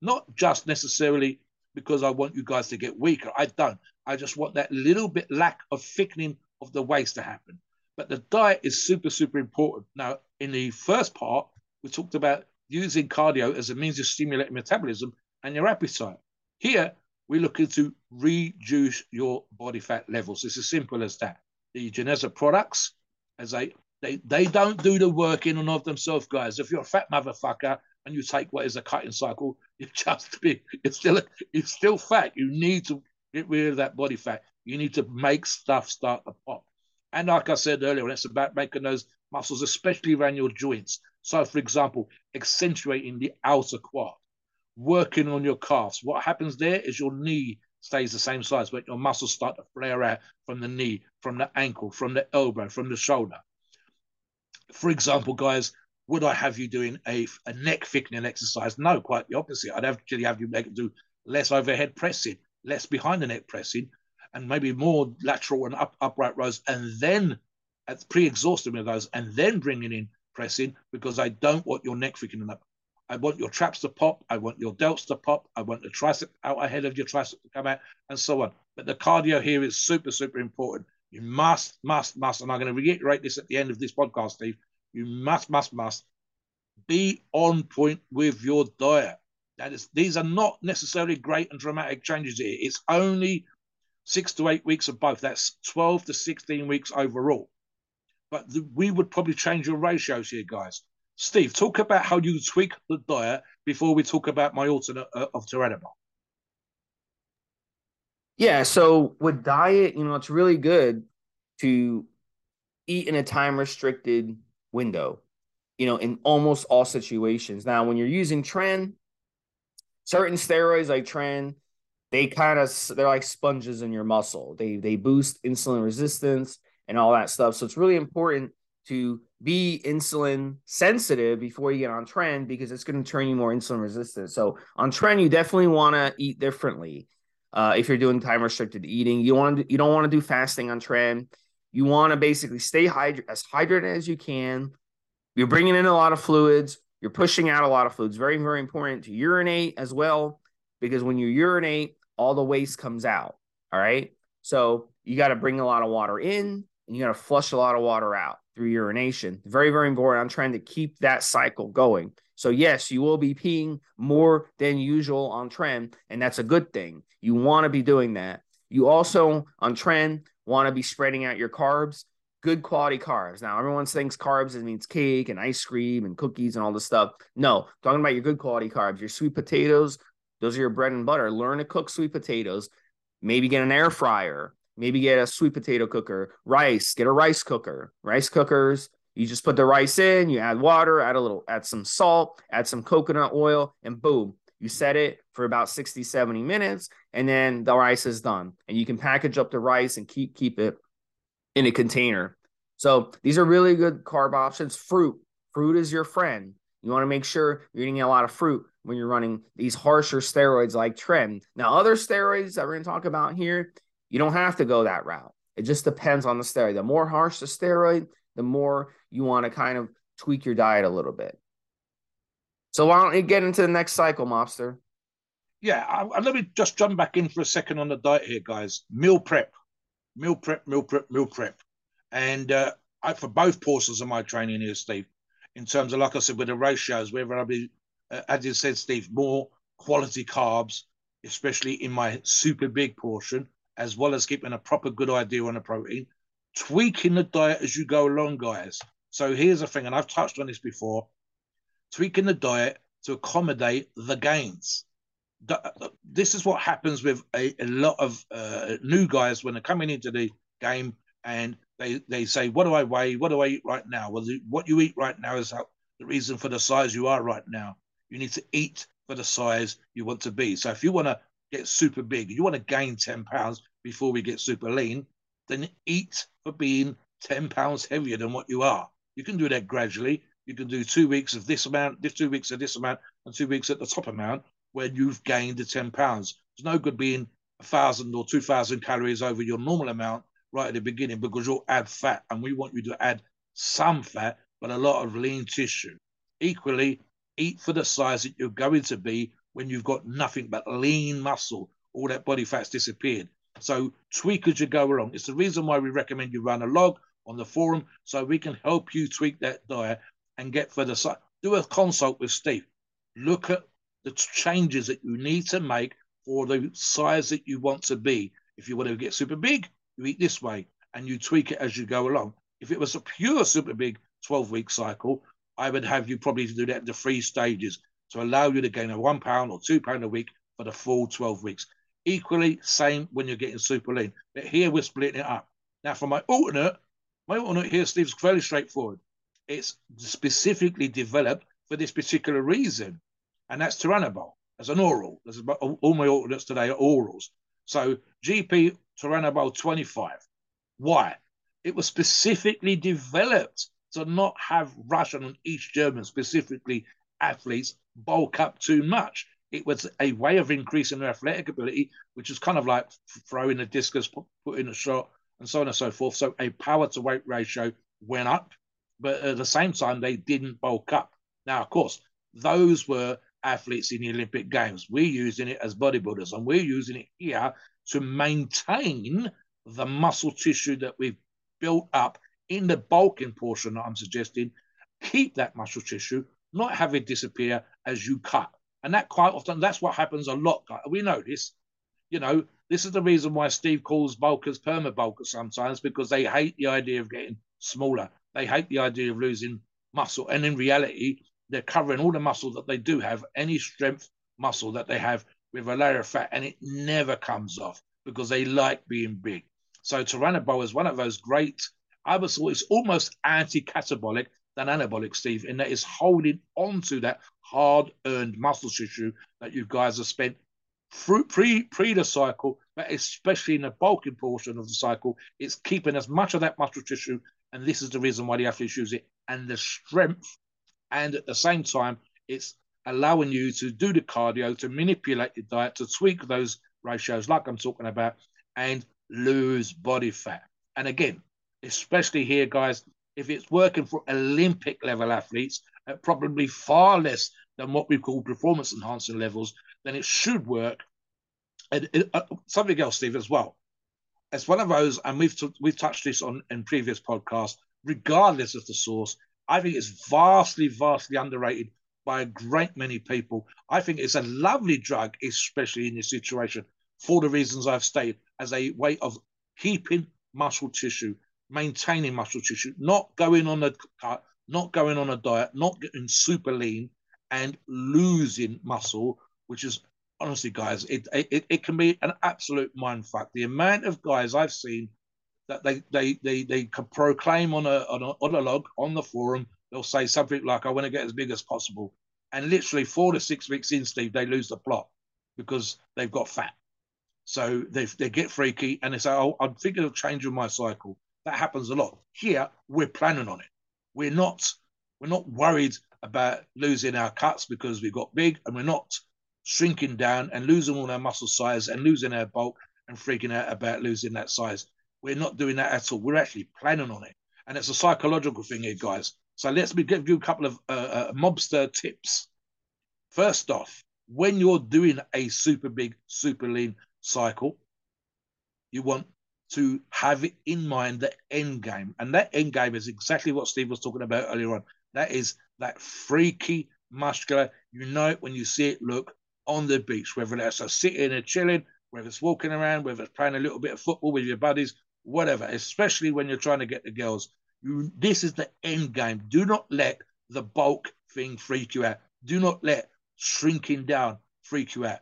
Speaker 3: Not just necessarily because I want you guys to get weaker. I don't. I just want that little bit lack of thickening of the waist to happen. But the diet is super, super important. Now, in the first part, we talked about using cardio as a means of stimulating metabolism and your appetite. Here, we're looking to reduce your body fat levels. It's as simple as that. The Geneza products, as they they they don't do the work in and of themselves, guys. If you're a fat motherfucker and you take what is a cutting cycle, <laughs> you just be it's still it's still fat. You need to get rid of that body fat. You need to make stuff start to pop. And like I said earlier, it's about making those muscles, especially around your joints. So, for example, accentuating the outer quad working on your calves. What happens there is your knee stays the same size, but your muscles start to flare out from the knee, from the ankle, from the elbow, from the shoulder. For example, guys, would I have you doing a, a neck thickening exercise? No, quite the opposite. I'd actually have you make do less overhead pressing, less behind the neck pressing, and maybe more lateral and up, upright rows, and then at pre-exhausting with those, and then bringing in pressing because I don't want your neck freaking up. I want your traps to pop. I want your delts to pop. I want the tricep out ahead of your tricep to come out, and so on. But the cardio here is super, super important. You must, must, must, and I'm going to reiterate this at the end of this podcast, Steve. You must, must, must be on point with your diet. That is, these are not necessarily great and dramatic changes here. It's only six to eight weeks of both. That's 12 to 16 weeks overall. But the, we would probably change your ratios here, guys. Steve, talk about how you tweak the diet before we talk about my alternate uh, of Turinabol.
Speaker 2: Yeah, so with diet, you know, it's really good to eat in a time restricted window, you know, in almost all situations. Now, when you're using Tren, certain steroids like Tren, they kind of they're like sponges in your muscle. They they boost insulin resistance and all that stuff. So it's really important to be insulin sensitive before you get on Tren because it's going to turn you more insulin resistant. So on Tren you definitely want to eat differently. Uh, if you're doing time restricted eating, you want to you don't want to do fasting on Tren You want to basically stay hydra- as hydrated as you can. You're bringing in a lot of fluids. You're pushing out a lot of fluids. Very very important to urinate as well because when you urinate, all the waste comes out. All right. So you got to bring a lot of water in and you got to flush a lot of water out through urination. Very, very important. I'm trying to keep that cycle going. So, yes, you will be peeing more than usual on Tren, and that's a good thing. You want to be doing that. You also, on Tren, want to be spreading out your carbs, good quality carbs. Now, everyone thinks carbs it means cake and ice cream and cookies and all this stuff. No, talking about your good quality carbs, your sweet potatoes, those are your bread and butter. Learn to cook sweet potatoes. Maybe get an air fryer maybe get a sweet potato cooker, rice, get a rice cooker, rice cookers. You just put the rice in, you add water, add a little, add some salt, add some coconut oil, and boom, you set it for about 60, 70 minutes, and then the rice is done. And you can package up the rice and keep keep it in a container. So these are really good carb options. Fruit. Fruit is your friend. You want to make sure you're eating a lot of fruit when you're running these harsher steroids like Tren. Now, other steroids that we're going to talk about here, you don't have to go that route. It just depends on the steroid. The more harsh the steroid, the more you want to kind of tweak your diet a little bit. So why don't you get into the next cycle, Mobster?
Speaker 3: Yeah, I, I, let me just jump back in for a second on the diet here, guys. Meal prep, meal prep, meal prep, meal prep, and uh, I, for both portions of my training here, Steve, in terms of like I said with the ratios, whether I be, uh, as you said, Steve, more quality carbs, especially in my super big portion, as well as keeping a proper good idea on the protein, tweaking the diet as you go along, guys. So here's the thing, and I've touched on this before tweaking the diet to accommodate the gains. This is what happens with a, a lot of uh, new guys when they're coming into the game and they they say, "What do I weigh? What do I eat right now?" Well, what you eat right now is how, the reason for the size you are right now. You need to eat for the size you want to be. So if you want to get super big, you want to gain ten pounds before we get super lean, then eat for being ten pounds heavier than what you are. You can do that gradually. You can do two weeks of this amount, this two weeks of this amount, and two weeks at the top amount where you've gained the 10 pounds. It's no good being a thousand or two thousand calories over your normal amount right at the beginning because you'll add fat and we want you to add some fat but a lot of lean tissue. Equally, eat for the size that you're going to be when you've got nothing but lean muscle. All that body fat's disappeared. So tweak as you go along. It's the reason why we recommend you run a log on the forum so we can help you tweak that diet and get for the size. Do a consult with Steve. Look at the changes that you need to make for the size that you want to be. If you want to get super big, you eat this way and you tweak it as you go along. If it was a pure super big 12 week cycle, I would have you probably do that in the three stages to allow you to gain a one pound or two pound a week for the full 12 weeks. Equally, same when you're getting super lean. But here we're splitting it up. Now, for my alternate, my alternate here, Steve's fairly straightforward. It's specifically developed for this particular reason and that's Turinabol as an oral. This is all my alternates today are orals. So GP Turinabol 25. Why? It was specifically developed to not have Russian and East German, specifically athletes, bulk up too much. It was a way of increasing their athletic ability, which is kind of like throwing a discus, putting a shot, and so on and so forth. So a power to weight ratio went up, but at the same time, they didn't bulk up. Now, of course, those were athletes in the Olympic Games. We're using it as bodybuilders, and we're using it here to maintain the muscle tissue that we've built up in the bulking portion that I'm suggesting. Keep that muscle tissue, not have it disappear as you cut. And that quite often, that's what happens a lot. We know this. You know, this is the reason why Steve calls bulkers perma bulkers sometimes because they hate the idea of getting smaller. They hate the idea of losing muscle. And in reality, they're covering all the muscle that they do have, any strength muscle that they have with a layer of fat, and it never comes off because they like being big. So Turinabol is one of those great, I was it's almost anti-catabolic than anabolic, Steve, in that it's holding onto that hard-earned muscle tissue that you guys have spent through pre pre the cycle, but especially in the bulking portion of the cycle, it's keeping as much of that muscle tissue, and this is the reason why the athletes use it, and the strength and at the same time, it's allowing you to do the cardio, to manipulate your diet, to tweak those ratios, like I'm talking about, and lose body fat. And again, especially here, guys, if it's working for Olympic level athletes at probably far less than what we call performance enhancing levels, then it should work. And uh, something else, Steve, as well. It's one of those, and we've t- we've touched this on in previous podcasts. Regardless of the source, I think it's vastly, vastly underrated by a great many people. I think it's a lovely drug, especially in this situation, for the reasons I've stated, as a way of keeping muscle tissue, maintaining muscle tissue, not going on a cut, not going on a diet, not getting super lean and losing muscle, which is honestly, guys, it, it, it can be an absolute mind fuck. The amount of guys I've seen that they they they they can proclaim on a, on a on a log on the forum. They'll say something like, "I want to get as big as possible," and literally four to six weeks in, Steve, they lose the plot because they've got fat. So they they get freaky and they say, "Oh, I'm thinking of changing my cycle." That happens a lot. Here, we're planning on it. We're not we're not worried about losing our cuts because we got big, and we're not shrinking down and losing all our muscle size and losing our bulk and freaking out about losing that size. We're not doing that at all. We're actually planning on it. And it's a psychological thing here, guys. So let's give you a couple of uh, uh, mobster tips. First off, when you're doing a super big, super lean cycle, you want to have it in mind the end game. And that end game is exactly what Steve was talking about earlier on. That is that freaky, muscular, you know it when you see it look on the beach, whether that's a sitting and chilling, whether it's walking around, whether it's playing a little bit of football with your buddies, whatever, especially when you're trying to get the girls. You, this is the end game. Do not let the bulk thing freak you out. Do not let shrinking down freak you out.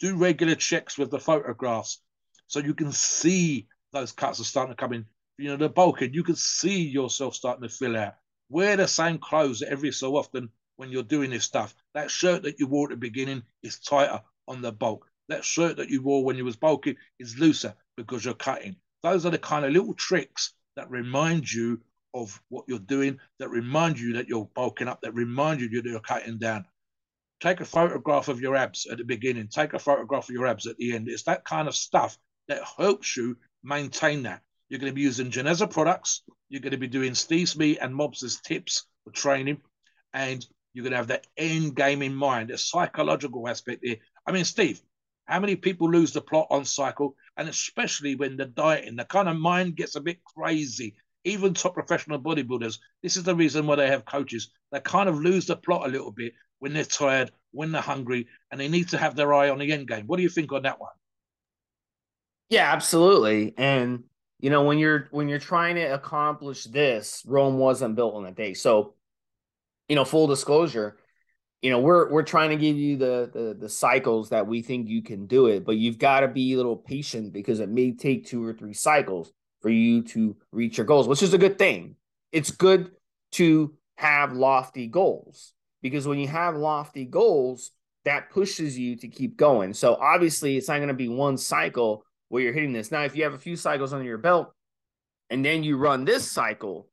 Speaker 3: Do regular checks with the photographs so you can see those cuts are starting to come in. you know, the bulkhead, you can see yourself starting to fill out. Wear the same clothes every so often when you're doing this stuff. That shirt that you wore at the beginning is tighter on the bulk. That shirt that you wore when you was bulking is looser because you're cutting. Those are the kind of little tricks that remind you of what you're doing, that remind you that you're bulking up, that remind you that you're cutting down. Take a photograph of your abs at the beginning, take a photograph of your abs at the end. It's that kind of stuff that helps you maintain that. You're going to be using Geneza products. You're going to be doing Steve Smee and Mobster's tips for training. And you're going to have that end game in mind, a psychological aspect there. I mean, Steve, how many people lose the plot on cycle? And especially when the dieting, the kind of mind gets a bit crazy. Even top professional bodybuilders, this is the reason why they have coaches. They kind of lose the plot a little bit when they're tired, when they're hungry, and they need to have their eye on the end game. What do you think on that one?
Speaker 2: Yeah, absolutely. And you know, when you're when you're trying to accomplish this, Rome wasn't built in a day. So, you know, full disclosure, you know, we're we're trying to give you the the, the cycles that we think you can do it, but you've got to be a little patient because it may take two or three cycles for you to reach your goals, which is a good thing. It's good to have lofty goals because when you have lofty goals, that pushes you to keep going. So obviously, it's not going to be one cycle where you're hitting this. Now, if you have a few cycles under your belt and then you run this cycle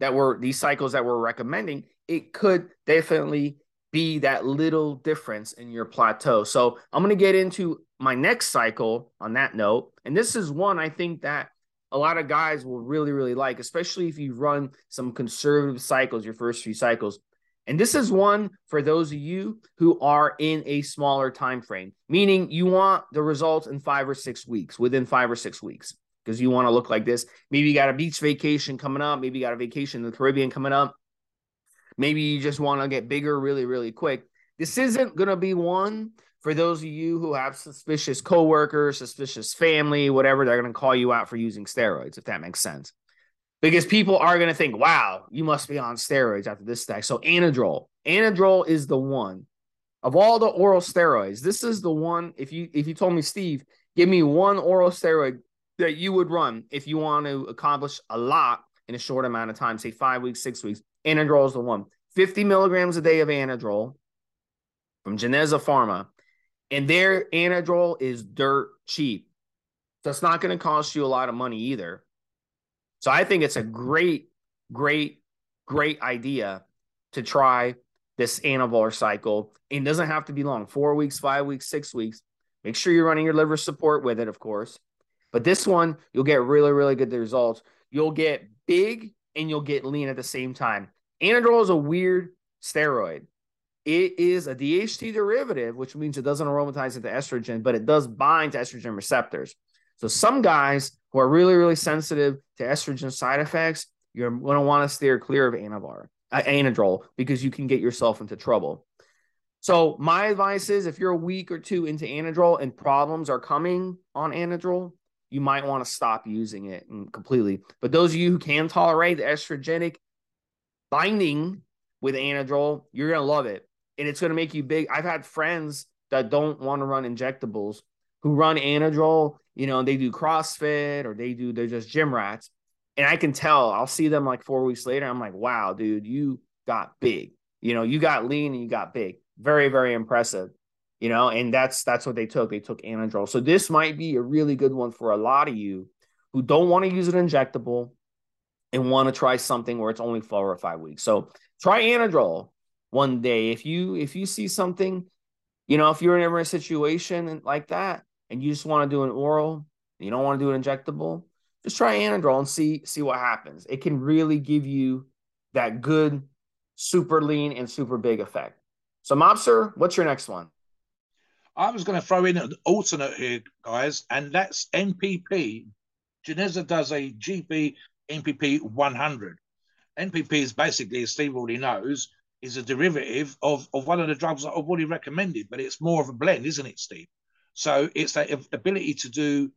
Speaker 2: that were these cycles that we're recommending, it could definitely be that little difference in your plateau. So I'm going to get into my next cycle on that note. And this is one I think that a lot of guys will really, really like, especially if you run some conservative cycles, your first few cycles. And this is one for those of you who are in a smaller time frame, meaning you want the results in five or six weeks, within five or six weeks, because you want to look like this. Maybe you got a beach vacation coming up. Maybe you got a vacation in the Caribbean coming up. Maybe you just want to get bigger really, really quick. This isn't going to be one for those of you who have suspicious coworkers, suspicious family, whatever, they're going to call you out for using steroids, if that makes sense because people are going to think, wow, you must be on steroids after this stack. So Anadrol, Anadrol is the one of all the oral steroids. This is the one. If you if you told me, Steve, give me one oral steroid that you would run if you want to accomplish a lot in a short amount of time, say five weeks, six weeks. Anadrol is the one. 50 milligrams a day of Anadrol from Geneza Pharma. And their Anadrol is dirt cheap. So it's not going to cost you a lot of money either. So I think it's a great, great, great idea to try this Anavar cycle. It doesn't have to be long four weeks, five weeks, six weeks. Make sure you're running your liver support with it, of course. But this one, you'll get really, really good results. You'll get big and you'll get lean at the same time. Anadrol is a weird steroid. It is a DHT derivative, which means it doesn't aromatize into estrogen, but it does bind to estrogen receptors. So some guys who are really, really sensitive to estrogen side effects, you're going to want to steer clear of Anavar, uh, Anadrol because you can get yourself into trouble. So my advice is if you're a week or two into Anadrol and problems are coming on Anadrol, you might want to stop using it completely. But those of you who can tolerate the estrogenic binding with Anadrol, you're going to love it. And it's going to make you big. I've had friends that don't want to run injectables who run Anadrol you know, they do CrossFit or they do, they're just gym rats. And I can tell, I'll see them like four weeks later. I'm like, wow, dude, you got big. You know, you got lean and you got big. Very, very impressive. You know, and that's that's what they took. They took Anadrol. So this might be a really good one for a lot of you who don't want to use an injectable and want to try something where it's only four or five weeks. So try Anadrol one day. If you if you see something, you know, if you're in a situation like that, and you just want to do an oral, you don't want to do an injectable, just try Anadrol and see see what happens. It can really give you that good super lean and super big effect. So Mobster, what's your next one?
Speaker 3: I was going to throw in an alternate here, guys, and that's NPP. Geneza does a GP NPP 100. NPP is basically, as Steve already knows, is a derivative of, of one of the drugs that I've already recommended, but it's more of a blend, isn't it, Steve? So it's that ability to do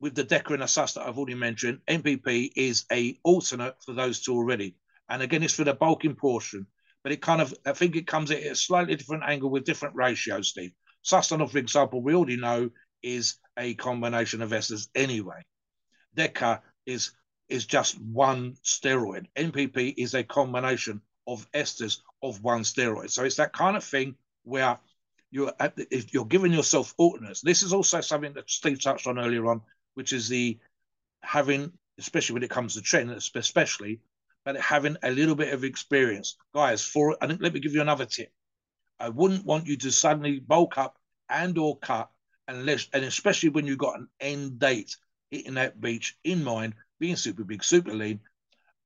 Speaker 3: with the DECA and ASUS that I've already mentioned. NPP is a alternate for those two already. And again, it's for the bulking portion, but it kind of, I think it comes at a slightly different angle with different ratios, Steve. Sustanon, for example, we already know is a combination of esters anyway. DECA is is just one steroid. NPP is a combination of esters of one steroid. So it's that kind of thing where you're if you're giving yourself alternates. This is also something that Steve touched on earlier on, which is the having, especially when it comes to training, especially, but having a little bit of experience. Guys, for think let me give you another tip. I wouldn't want you to suddenly bulk up and or cut unless and especially when you've got an end date hitting that beach in mind, being super big, super lean,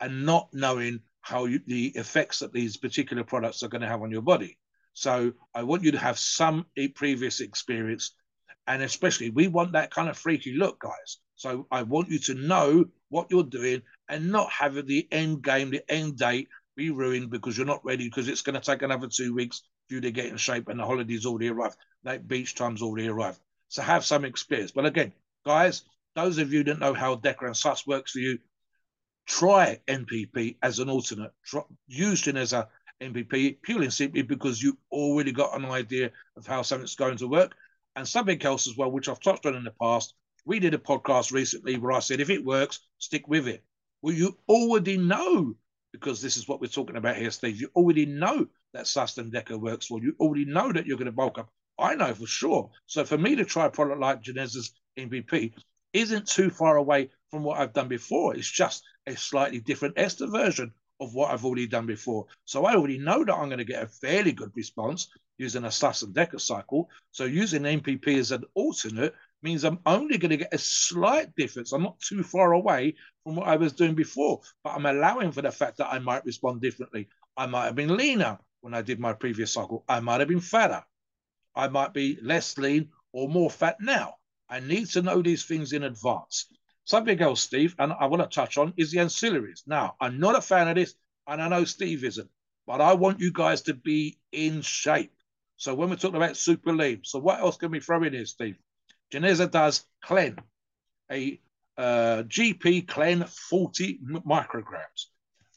Speaker 3: and not knowing how you, the effects that these particular products are going to have on your body. So I want you to have some previous experience, and especially we want that kind of freaky look, guys. So I want you to know what you're doing and not have the end game, the end date be ruined because you're not ready because it's going to take another two weeks for you to get in shape and the holiday's already arrived. That beach time's already arrived. So have some experience. But again, guys, those of you that know how DECA and SUS works for you, try NPP as an alternate. Try, use it as a NPP purely and simply because you already got an idea of how something's going to work. And something else as well, which I've touched on in the past. We did a podcast recently where I said, if it works, stick with it. Well, you already know, because this is what we're talking about here, Steve. You already know that SUS and DECA works for you. Already know that you're going to bulk up. I know for sure. So for me to try a product like Geneza's NPP isn't too far away from what I've done before. It's just a slightly different ester version of what I've already done before. So I already know that I'm going to get a fairly good response using a SUS and DECA cycle. So using NPP as an alternate means I'm only going to get a slight difference. I'm not too far away from what I was doing before, but I'm allowing for the fact that I might respond differently. I might have been leaner when I did my previous cycle. I might have been fatter. I might be less lean or more fat now. I need to know these things in advance. Something else, Steve, and I want to touch on is the ancillaries. Now, I'm not a fan of this, and I know Steve isn't, but I want you guys to be in shape. So when we're talking about super lean, so what else can we throw in here, Steve? Geneza does Clen, a uh, GP Clen 40 micrograms.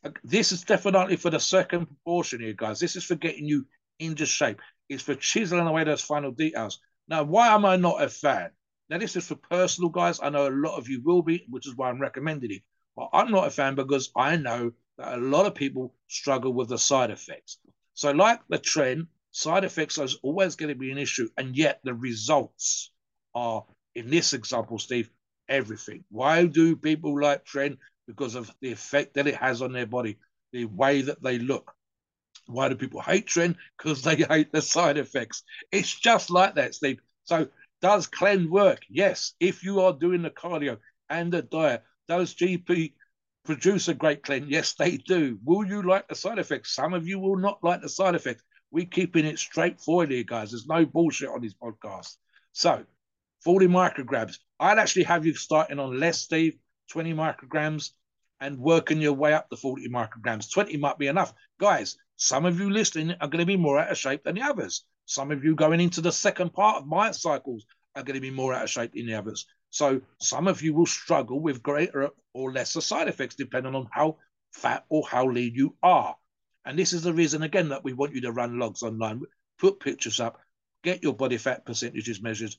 Speaker 3: Uh, this is definitely for the second proportion here, guys. This is for getting you into shape. It's for chiseling away those final details. Now, why am I not a fan? Now, this is for personal guys. I know a lot of you will be, which is why I'm recommending it. But I'm not a fan because I know that a lot of people struggle with the side effects. So, like the Tren, side effects is always going to be an issue. And yet, the results are, in this example, Steve, everything. Why do people like Tren? Because of the effect that it has on their body, the way that they look. Why do people hate Tren? Because they <laughs> hate the side effects. It's just like that, Steve. So does Clen work? Yes. If you are doing the cardio and the diet, does GP produce a great Clen? Yes, they do. Will you like the side effects? Some of you will not like the side effects. We're keeping it straightforward here, guys. There's no bullshit on this podcast. So, 40 micrograms. I'd actually have you starting on less, Steve, 20 micrograms, and working your way up to 40 micrograms. 20 might be enough. Guys, some of you listening are going to be more out of shape than the others. Some of you going into the second part of my cycles are going to be more out of shape than the others. So some of you will struggle with greater or lesser side effects depending on how fat or how lean you are. And this is the reason, again, that we want you to run logs online, put pictures up, get your body fat percentages measured.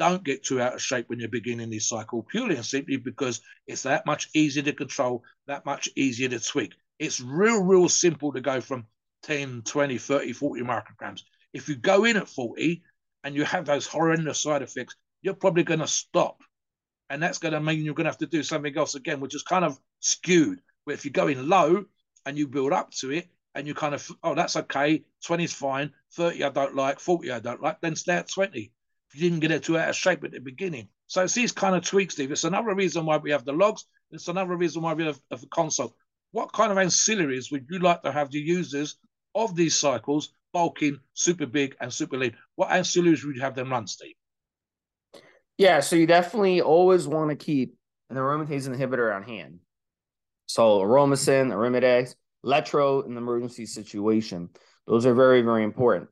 Speaker 3: Don't get too out of shape when you're beginning this cycle, purely and simply because it's that much easier to control, that much easier to tweak. It's real, real simple to go from 10, 20, 30, 40 micrograms if you go in at 40 and you have those horrendous side effects, you're probably going to stop. And that's going to mean you're going to have to do something else again, which is kind of skewed. Where if you go in low and you build up to it and you kind of, oh, that's okay, 20 is fine, 30 I don't like, 40 I don't like, then stay at 20. If you didn't get it too out of shape at the beginning. So it's these kind of tweaks, Steve. It's another reason why we have the logs. It's another reason why we have, have the console. What kind of ancillaries would you like to have the users of these cycles bulking, super big, and super lean. What ancillaries would you have them run, Steve?
Speaker 2: Yeah, so you definitely always want to keep an aromatase inhibitor on hand. So Aromasin, Arimidex, Letro in the emergency situation. Those are very, very important.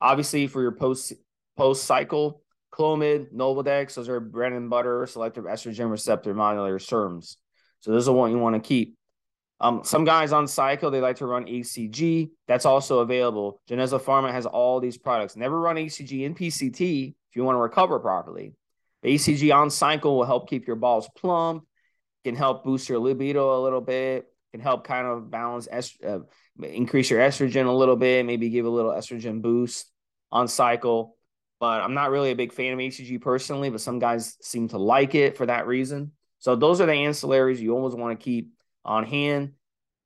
Speaker 2: Obviously, for your post post cycle, Clomid, Nolvadex, those are bread and butter selective estrogen receptor modulator SERMs. So those are what you want to keep. Um, some guys on Cycle, they like to run HCG. That's also available. Geneza Pharma has all these products. Never run HCG in PCT if you want to recover properly. HCG on Cycle will help keep your balls plump, can help boost your libido a little bit, can help kind of balance, est- uh, increase your estrogen a little bit, maybe give a little estrogen boost on cycle. But I'm not really a big fan of HCG personally, but some guys seem to like it for that reason. So those are the ancillaries you always want to keep on hand.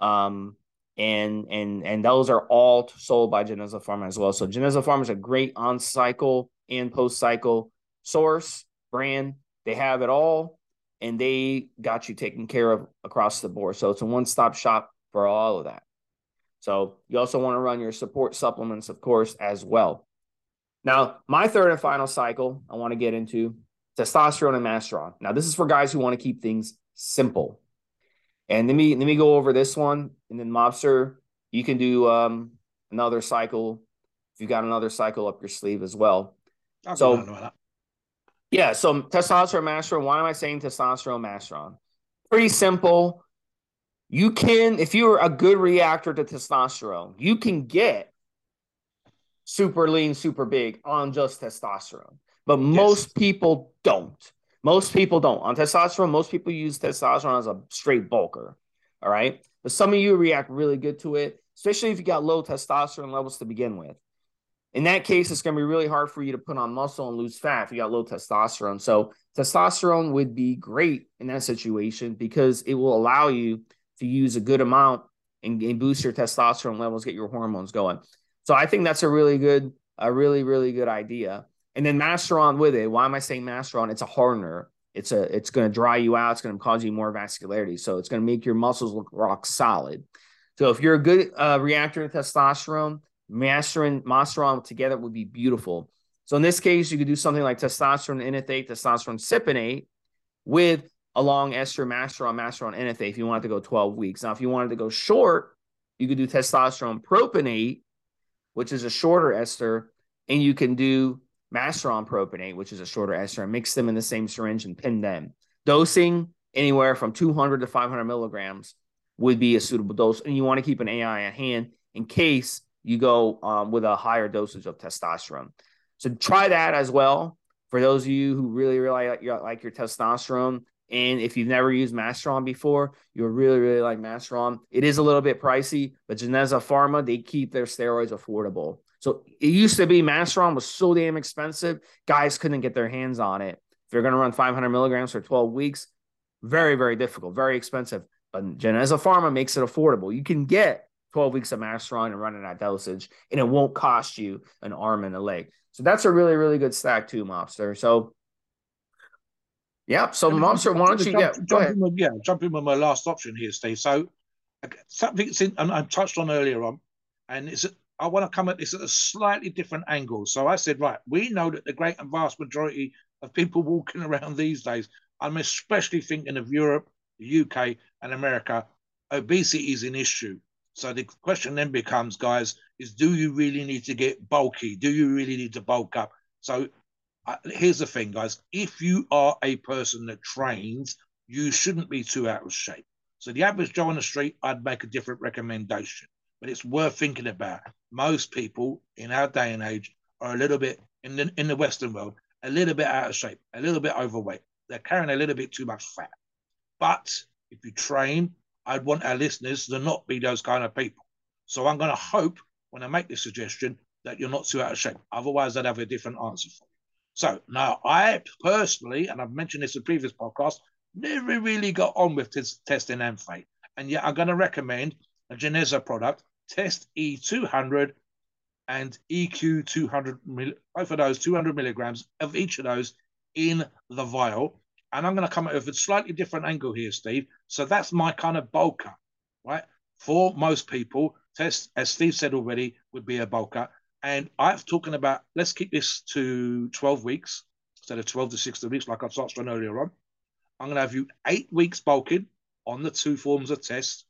Speaker 2: Um, and and and those are all sold by Geneza Pharma as well. So Geneza Pharma is a great on cycle and post cycle source brand. They have it all, and they got you taken care of across the board. So it's a one stop shop for all of that. So you also want to run your support supplements, of course, as well. Now, my third and final cycle I want to get into testosterone and masteron. Now, this is for guys who want to keep things simple. And let me let me go over this one, and then Mobster, you can do um, another cycle if you got another cycle up your sleeve as well.
Speaker 3: I'll
Speaker 2: So-
Speaker 3: go on with that.
Speaker 2: Yeah, so testosterone masteron. Why am I saying testosterone masteron? Pretty simple. You can, if you're a good reactor to testosterone, you can get super lean, super big on just testosterone. But most people don't. Most people don't. On testosterone, most people use testosterone as a straight bulker. All right. But some of you react really good to it, especially if you got low testosterone levels to begin with. In that case, it's going to be really hard for you to put on muscle and lose fat if you got low testosterone. So, testosterone would be great in that situation because it will allow you to use a good amount and, and boost your testosterone levels, get your hormones going. So, I think that's a really good, a really, really good idea. And then Masteron with it. Why am I saying Masteron? It's a hardener. It's a it's going to dry you out. It's going to cause you more vascularity. So it's going to make your muscles look rock solid. So if you're a good uh, reactor to testosterone, Masteron, Masteron together would be beautiful. So in this case, you could do something like testosterone enanthate, testosterone cypionate with a long ester Masteron, Masteron enanthate if you wanted to go 12 weeks. Now, if you wanted to go short, you could do testosterone propionate, which is a shorter ester, and you can do Masteron propionate, which is a shorter ester, and mix them in the same syringe and pin them. Dosing anywhere from 200 to 500 milligrams would be a suitable dose. And you want to keep an AI at hand in case you go um, with a higher dosage of testosterone. So try that as well for those of you who really, really like your, like your testosterone. And if you've never used Masteron before, you'll really, really like Masteron. It is a little bit pricey, but Geneza Pharma, they keep their steroids affordable. So it used to be Masteron was so damn expensive, guys couldn't get their hands on it. If you're going to run 500 milligrams for 12 weeks, very, very difficult, very expensive. But Geneza Pharma makes it affordable. You can get 12 weeks of Masteron and run it at dosage, and it won't cost you an arm and a leg. So that's a really, really good stack too, Mobster. So, yeah. So,
Speaker 3: me-
Speaker 2: Mobster, why don't you
Speaker 3: jump,
Speaker 2: get?
Speaker 3: jump with, yeah, jump in with my last option here, Steve. So something and I touched on earlier on, and it's I want to come at this at a slightly different angle. So I said, right, we know that the great and vast majority of people walking around these days, I'm especially thinking of Europe, the UK, and America, obesity is an issue. So the question then becomes, guys, is do you really need to get bulky? Do you really need to bulk up? So uh, here's the thing, guys. If you are a person that trains, you shouldn't be too out of shape. So the average Joe on the street, I'd make a different recommendation, but it's worth thinking about. Most people in our day and age are a little bit in the in the Western world, a little bit out of shape, a little bit overweight. They're carrying a little bit too much fat. But if you train, I'd want our listeners to not be those kind of people. So I'm going to hope when I make this suggestion that you're not too out of shape. Otherwise, I'd have a different answer for you. So now I personally, and I've mentioned this in previous podcasts, never really got on with tes- testing and Amphate. And yet I'm going to recommend a Geneza product, Test E200 and EQ 200, mil- both of those 200 milligrams of each of those in the vial. And I'm going to come at it with a slightly different angle here, Steve. So that's my kind of bulker, right? For most people, test, as Steve said already, would be a bulker. And I've talking about let's keep this to 12 weeks instead of 12 to 16 weeks, like I touched on earlier on. I'm going to have you eight weeks bulking on the two forms of test.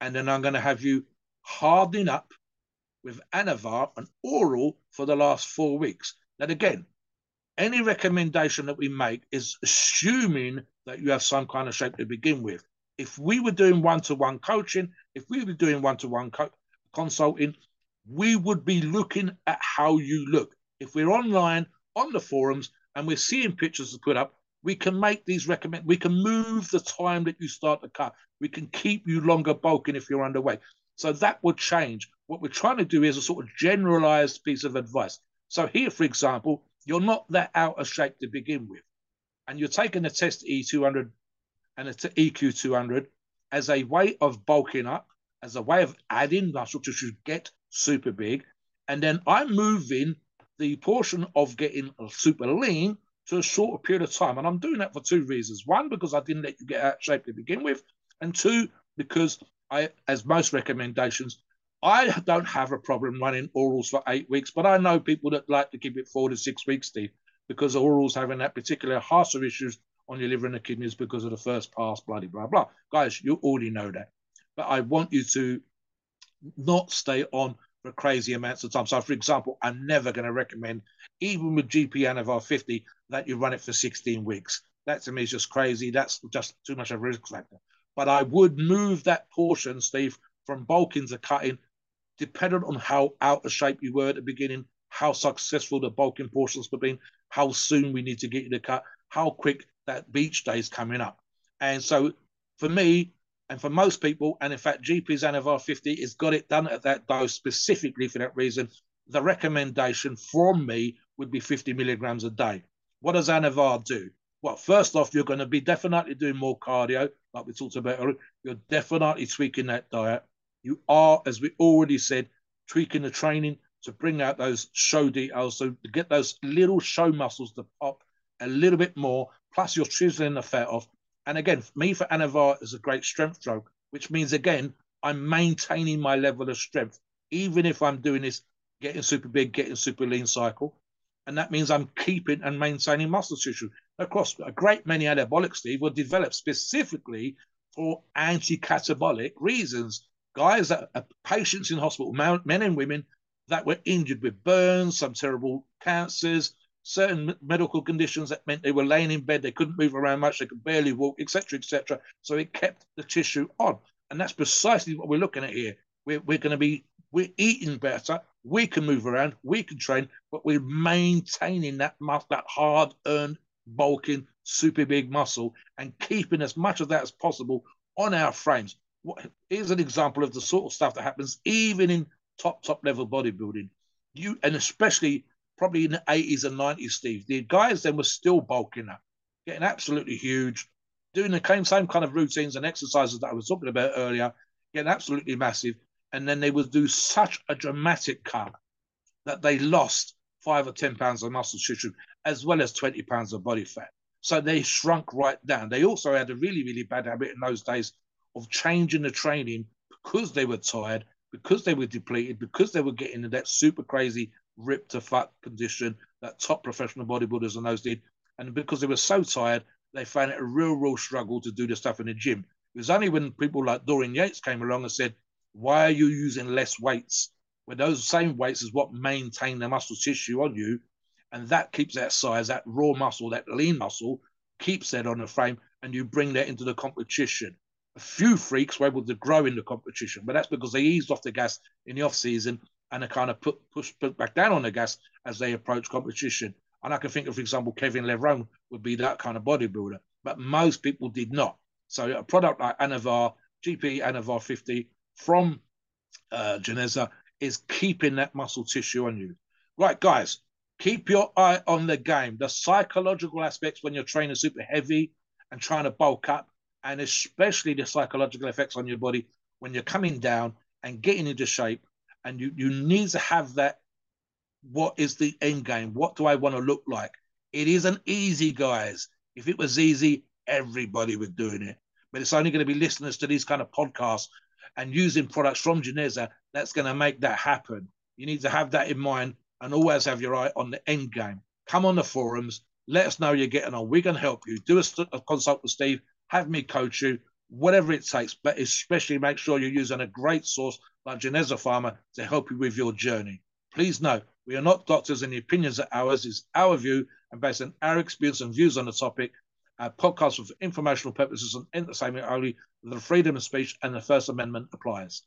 Speaker 3: And then I'm going to have you hardening up with Anavar and oral for the last four weeks. Now, again, any recommendation that we make is assuming that you have some kind of shape to begin with. If we were doing one to one coaching, if we were doing one to one consulting, we would be looking at how you look. If we're online on the forums and we're seeing pictures put up, We can make these recommend. We can move the time that you start the cut. We can keep you longer bulking if you're underweight. So that would change. What we're trying to do is a sort of generalized piece of advice. So here, for example, you're not that out of shape to begin with, and you're taking a test E200 and a EQ200 as a way of bulking up, as a way of adding muscle to get super big, and then I'm moving the portion of getting super lean to a shorter period of time. And I'm doing that for two reasons. One, because I didn't let you get out of shape to begin with. And two, because I, as most recommendations, I don't have a problem running orals for eight weeks, but I know people that like to keep it four to six weeks, Steve, because orals having that particular harsher issues on your liver and the kidneys because of the first pass, bloody blah blah. Guys, you already know that. But I want you to not stay on for crazy amounts of time. So, for example, I'm never going to recommend, even with GP Anavar 50, that you run it for 16 weeks. That to me is just crazy. That's just too much of a risk factor. But I would move that portion, Steve, from bulking to cutting, dependent on how out of shape you were at the beginning, how successful the bulking portions have been, how soon we need to get you to cut, how quick that beach day is coming up. And so for me, and for most people, and in fact, GP's Anavar 50 has got it done at that dose specifically for that reason. The recommendation from me would be 50 milligrams a day. What does Anavar do? Well, first off, you're going to be definitely doing more cardio, like we talked about earlier. You're definitely tweaking that diet. You are, as we already said, tweaking the training to bring out those show details, so to get those little show muscles to pop a little bit more. Plus, you're chiseling the fat off and again, me for Anavar is a great strength stroke, which means again, I'm maintaining my level of strength, even if I'm doing this getting super big, getting super lean cycle. And that means I'm keeping and maintaining muscle tissue. Across a great many anabolic, Steve, were developed specifically for anti-catabolic reasons. Guys that are patients in hospital, men and women that were injured with burns, some terrible cancers, certain medical conditions that meant they were laying in bed, they couldn't move around much, they could barely walk, etc., etc. So it kept the tissue on, and that's precisely what we're looking at here. We're, we're going to be we're eating better, we can move around, we can train, but we're maintaining that muscle, that hard-earned, bulking, super big muscle, and keeping as much of that as possible on our frames. What, here's an example of the sort of stuff that happens even in top top level bodybuilding. You and especially probably in the 80s and 90s, Steve. The guys then were still bulking up, getting absolutely huge, doing the same kind of routines and exercises that I was talking about earlier, getting absolutely massive. And then they would do such a dramatic cut that they lost five or 10 pounds of muscle tissue, as well as 20 pounds of body fat. So they shrunk right down. They also had a really, really bad habit in those days of changing the training because they were tired, because they were depleted, because they were getting in that super crazy ripped to fat condition that top professional bodybuilders and those did. And because they were so tired, they found it a real, real struggle to do the stuff in the gym. It was only when people like Dorian Yates came along and said, Why are you using less weights? When those same weights is what maintain the muscle tissue on you. And that keeps that size, that raw muscle, that lean muscle, keeps that on the frame, and you bring that into the competition. A few freaks were able to grow in the competition, but that's because they eased off the gas in the off season and they kind of put push put back down on the gas as they approach competition. And I can think of, for example, Kevin Levrone would be that kind of bodybuilder, but most people did not. So a product like Anavar, GP Anavar 50 from uh, Geneza is keeping that muscle tissue on you. Right, guys, keep your eye on the game. The psychological aspects when you're training super heavy and trying to bulk up, and especially the psychological effects on your body when you're coming down and getting into shape and you you need to have that. What is the end game? What do I want to look like? It isn't easy, guys. If it was easy, everybody would doing it. But it's only going to be listeners to these kind of podcasts and using products from Geneza that's going to make that happen. You need to have that in mind and always have your eye on the end game. Come on the forums. Let us know you're getting on. We can help you. Do a, a consult with Steve. Have me coach you whatever it takes, but especially make sure you're using a great source like Geneza Pharma to help you with your journey. Please note, we are not doctors and the opinions are ours, is our view and based on our experience and views on the topic. Our podcast for informational purposes and entertainment only, the freedom of speech and the First Amendment applies.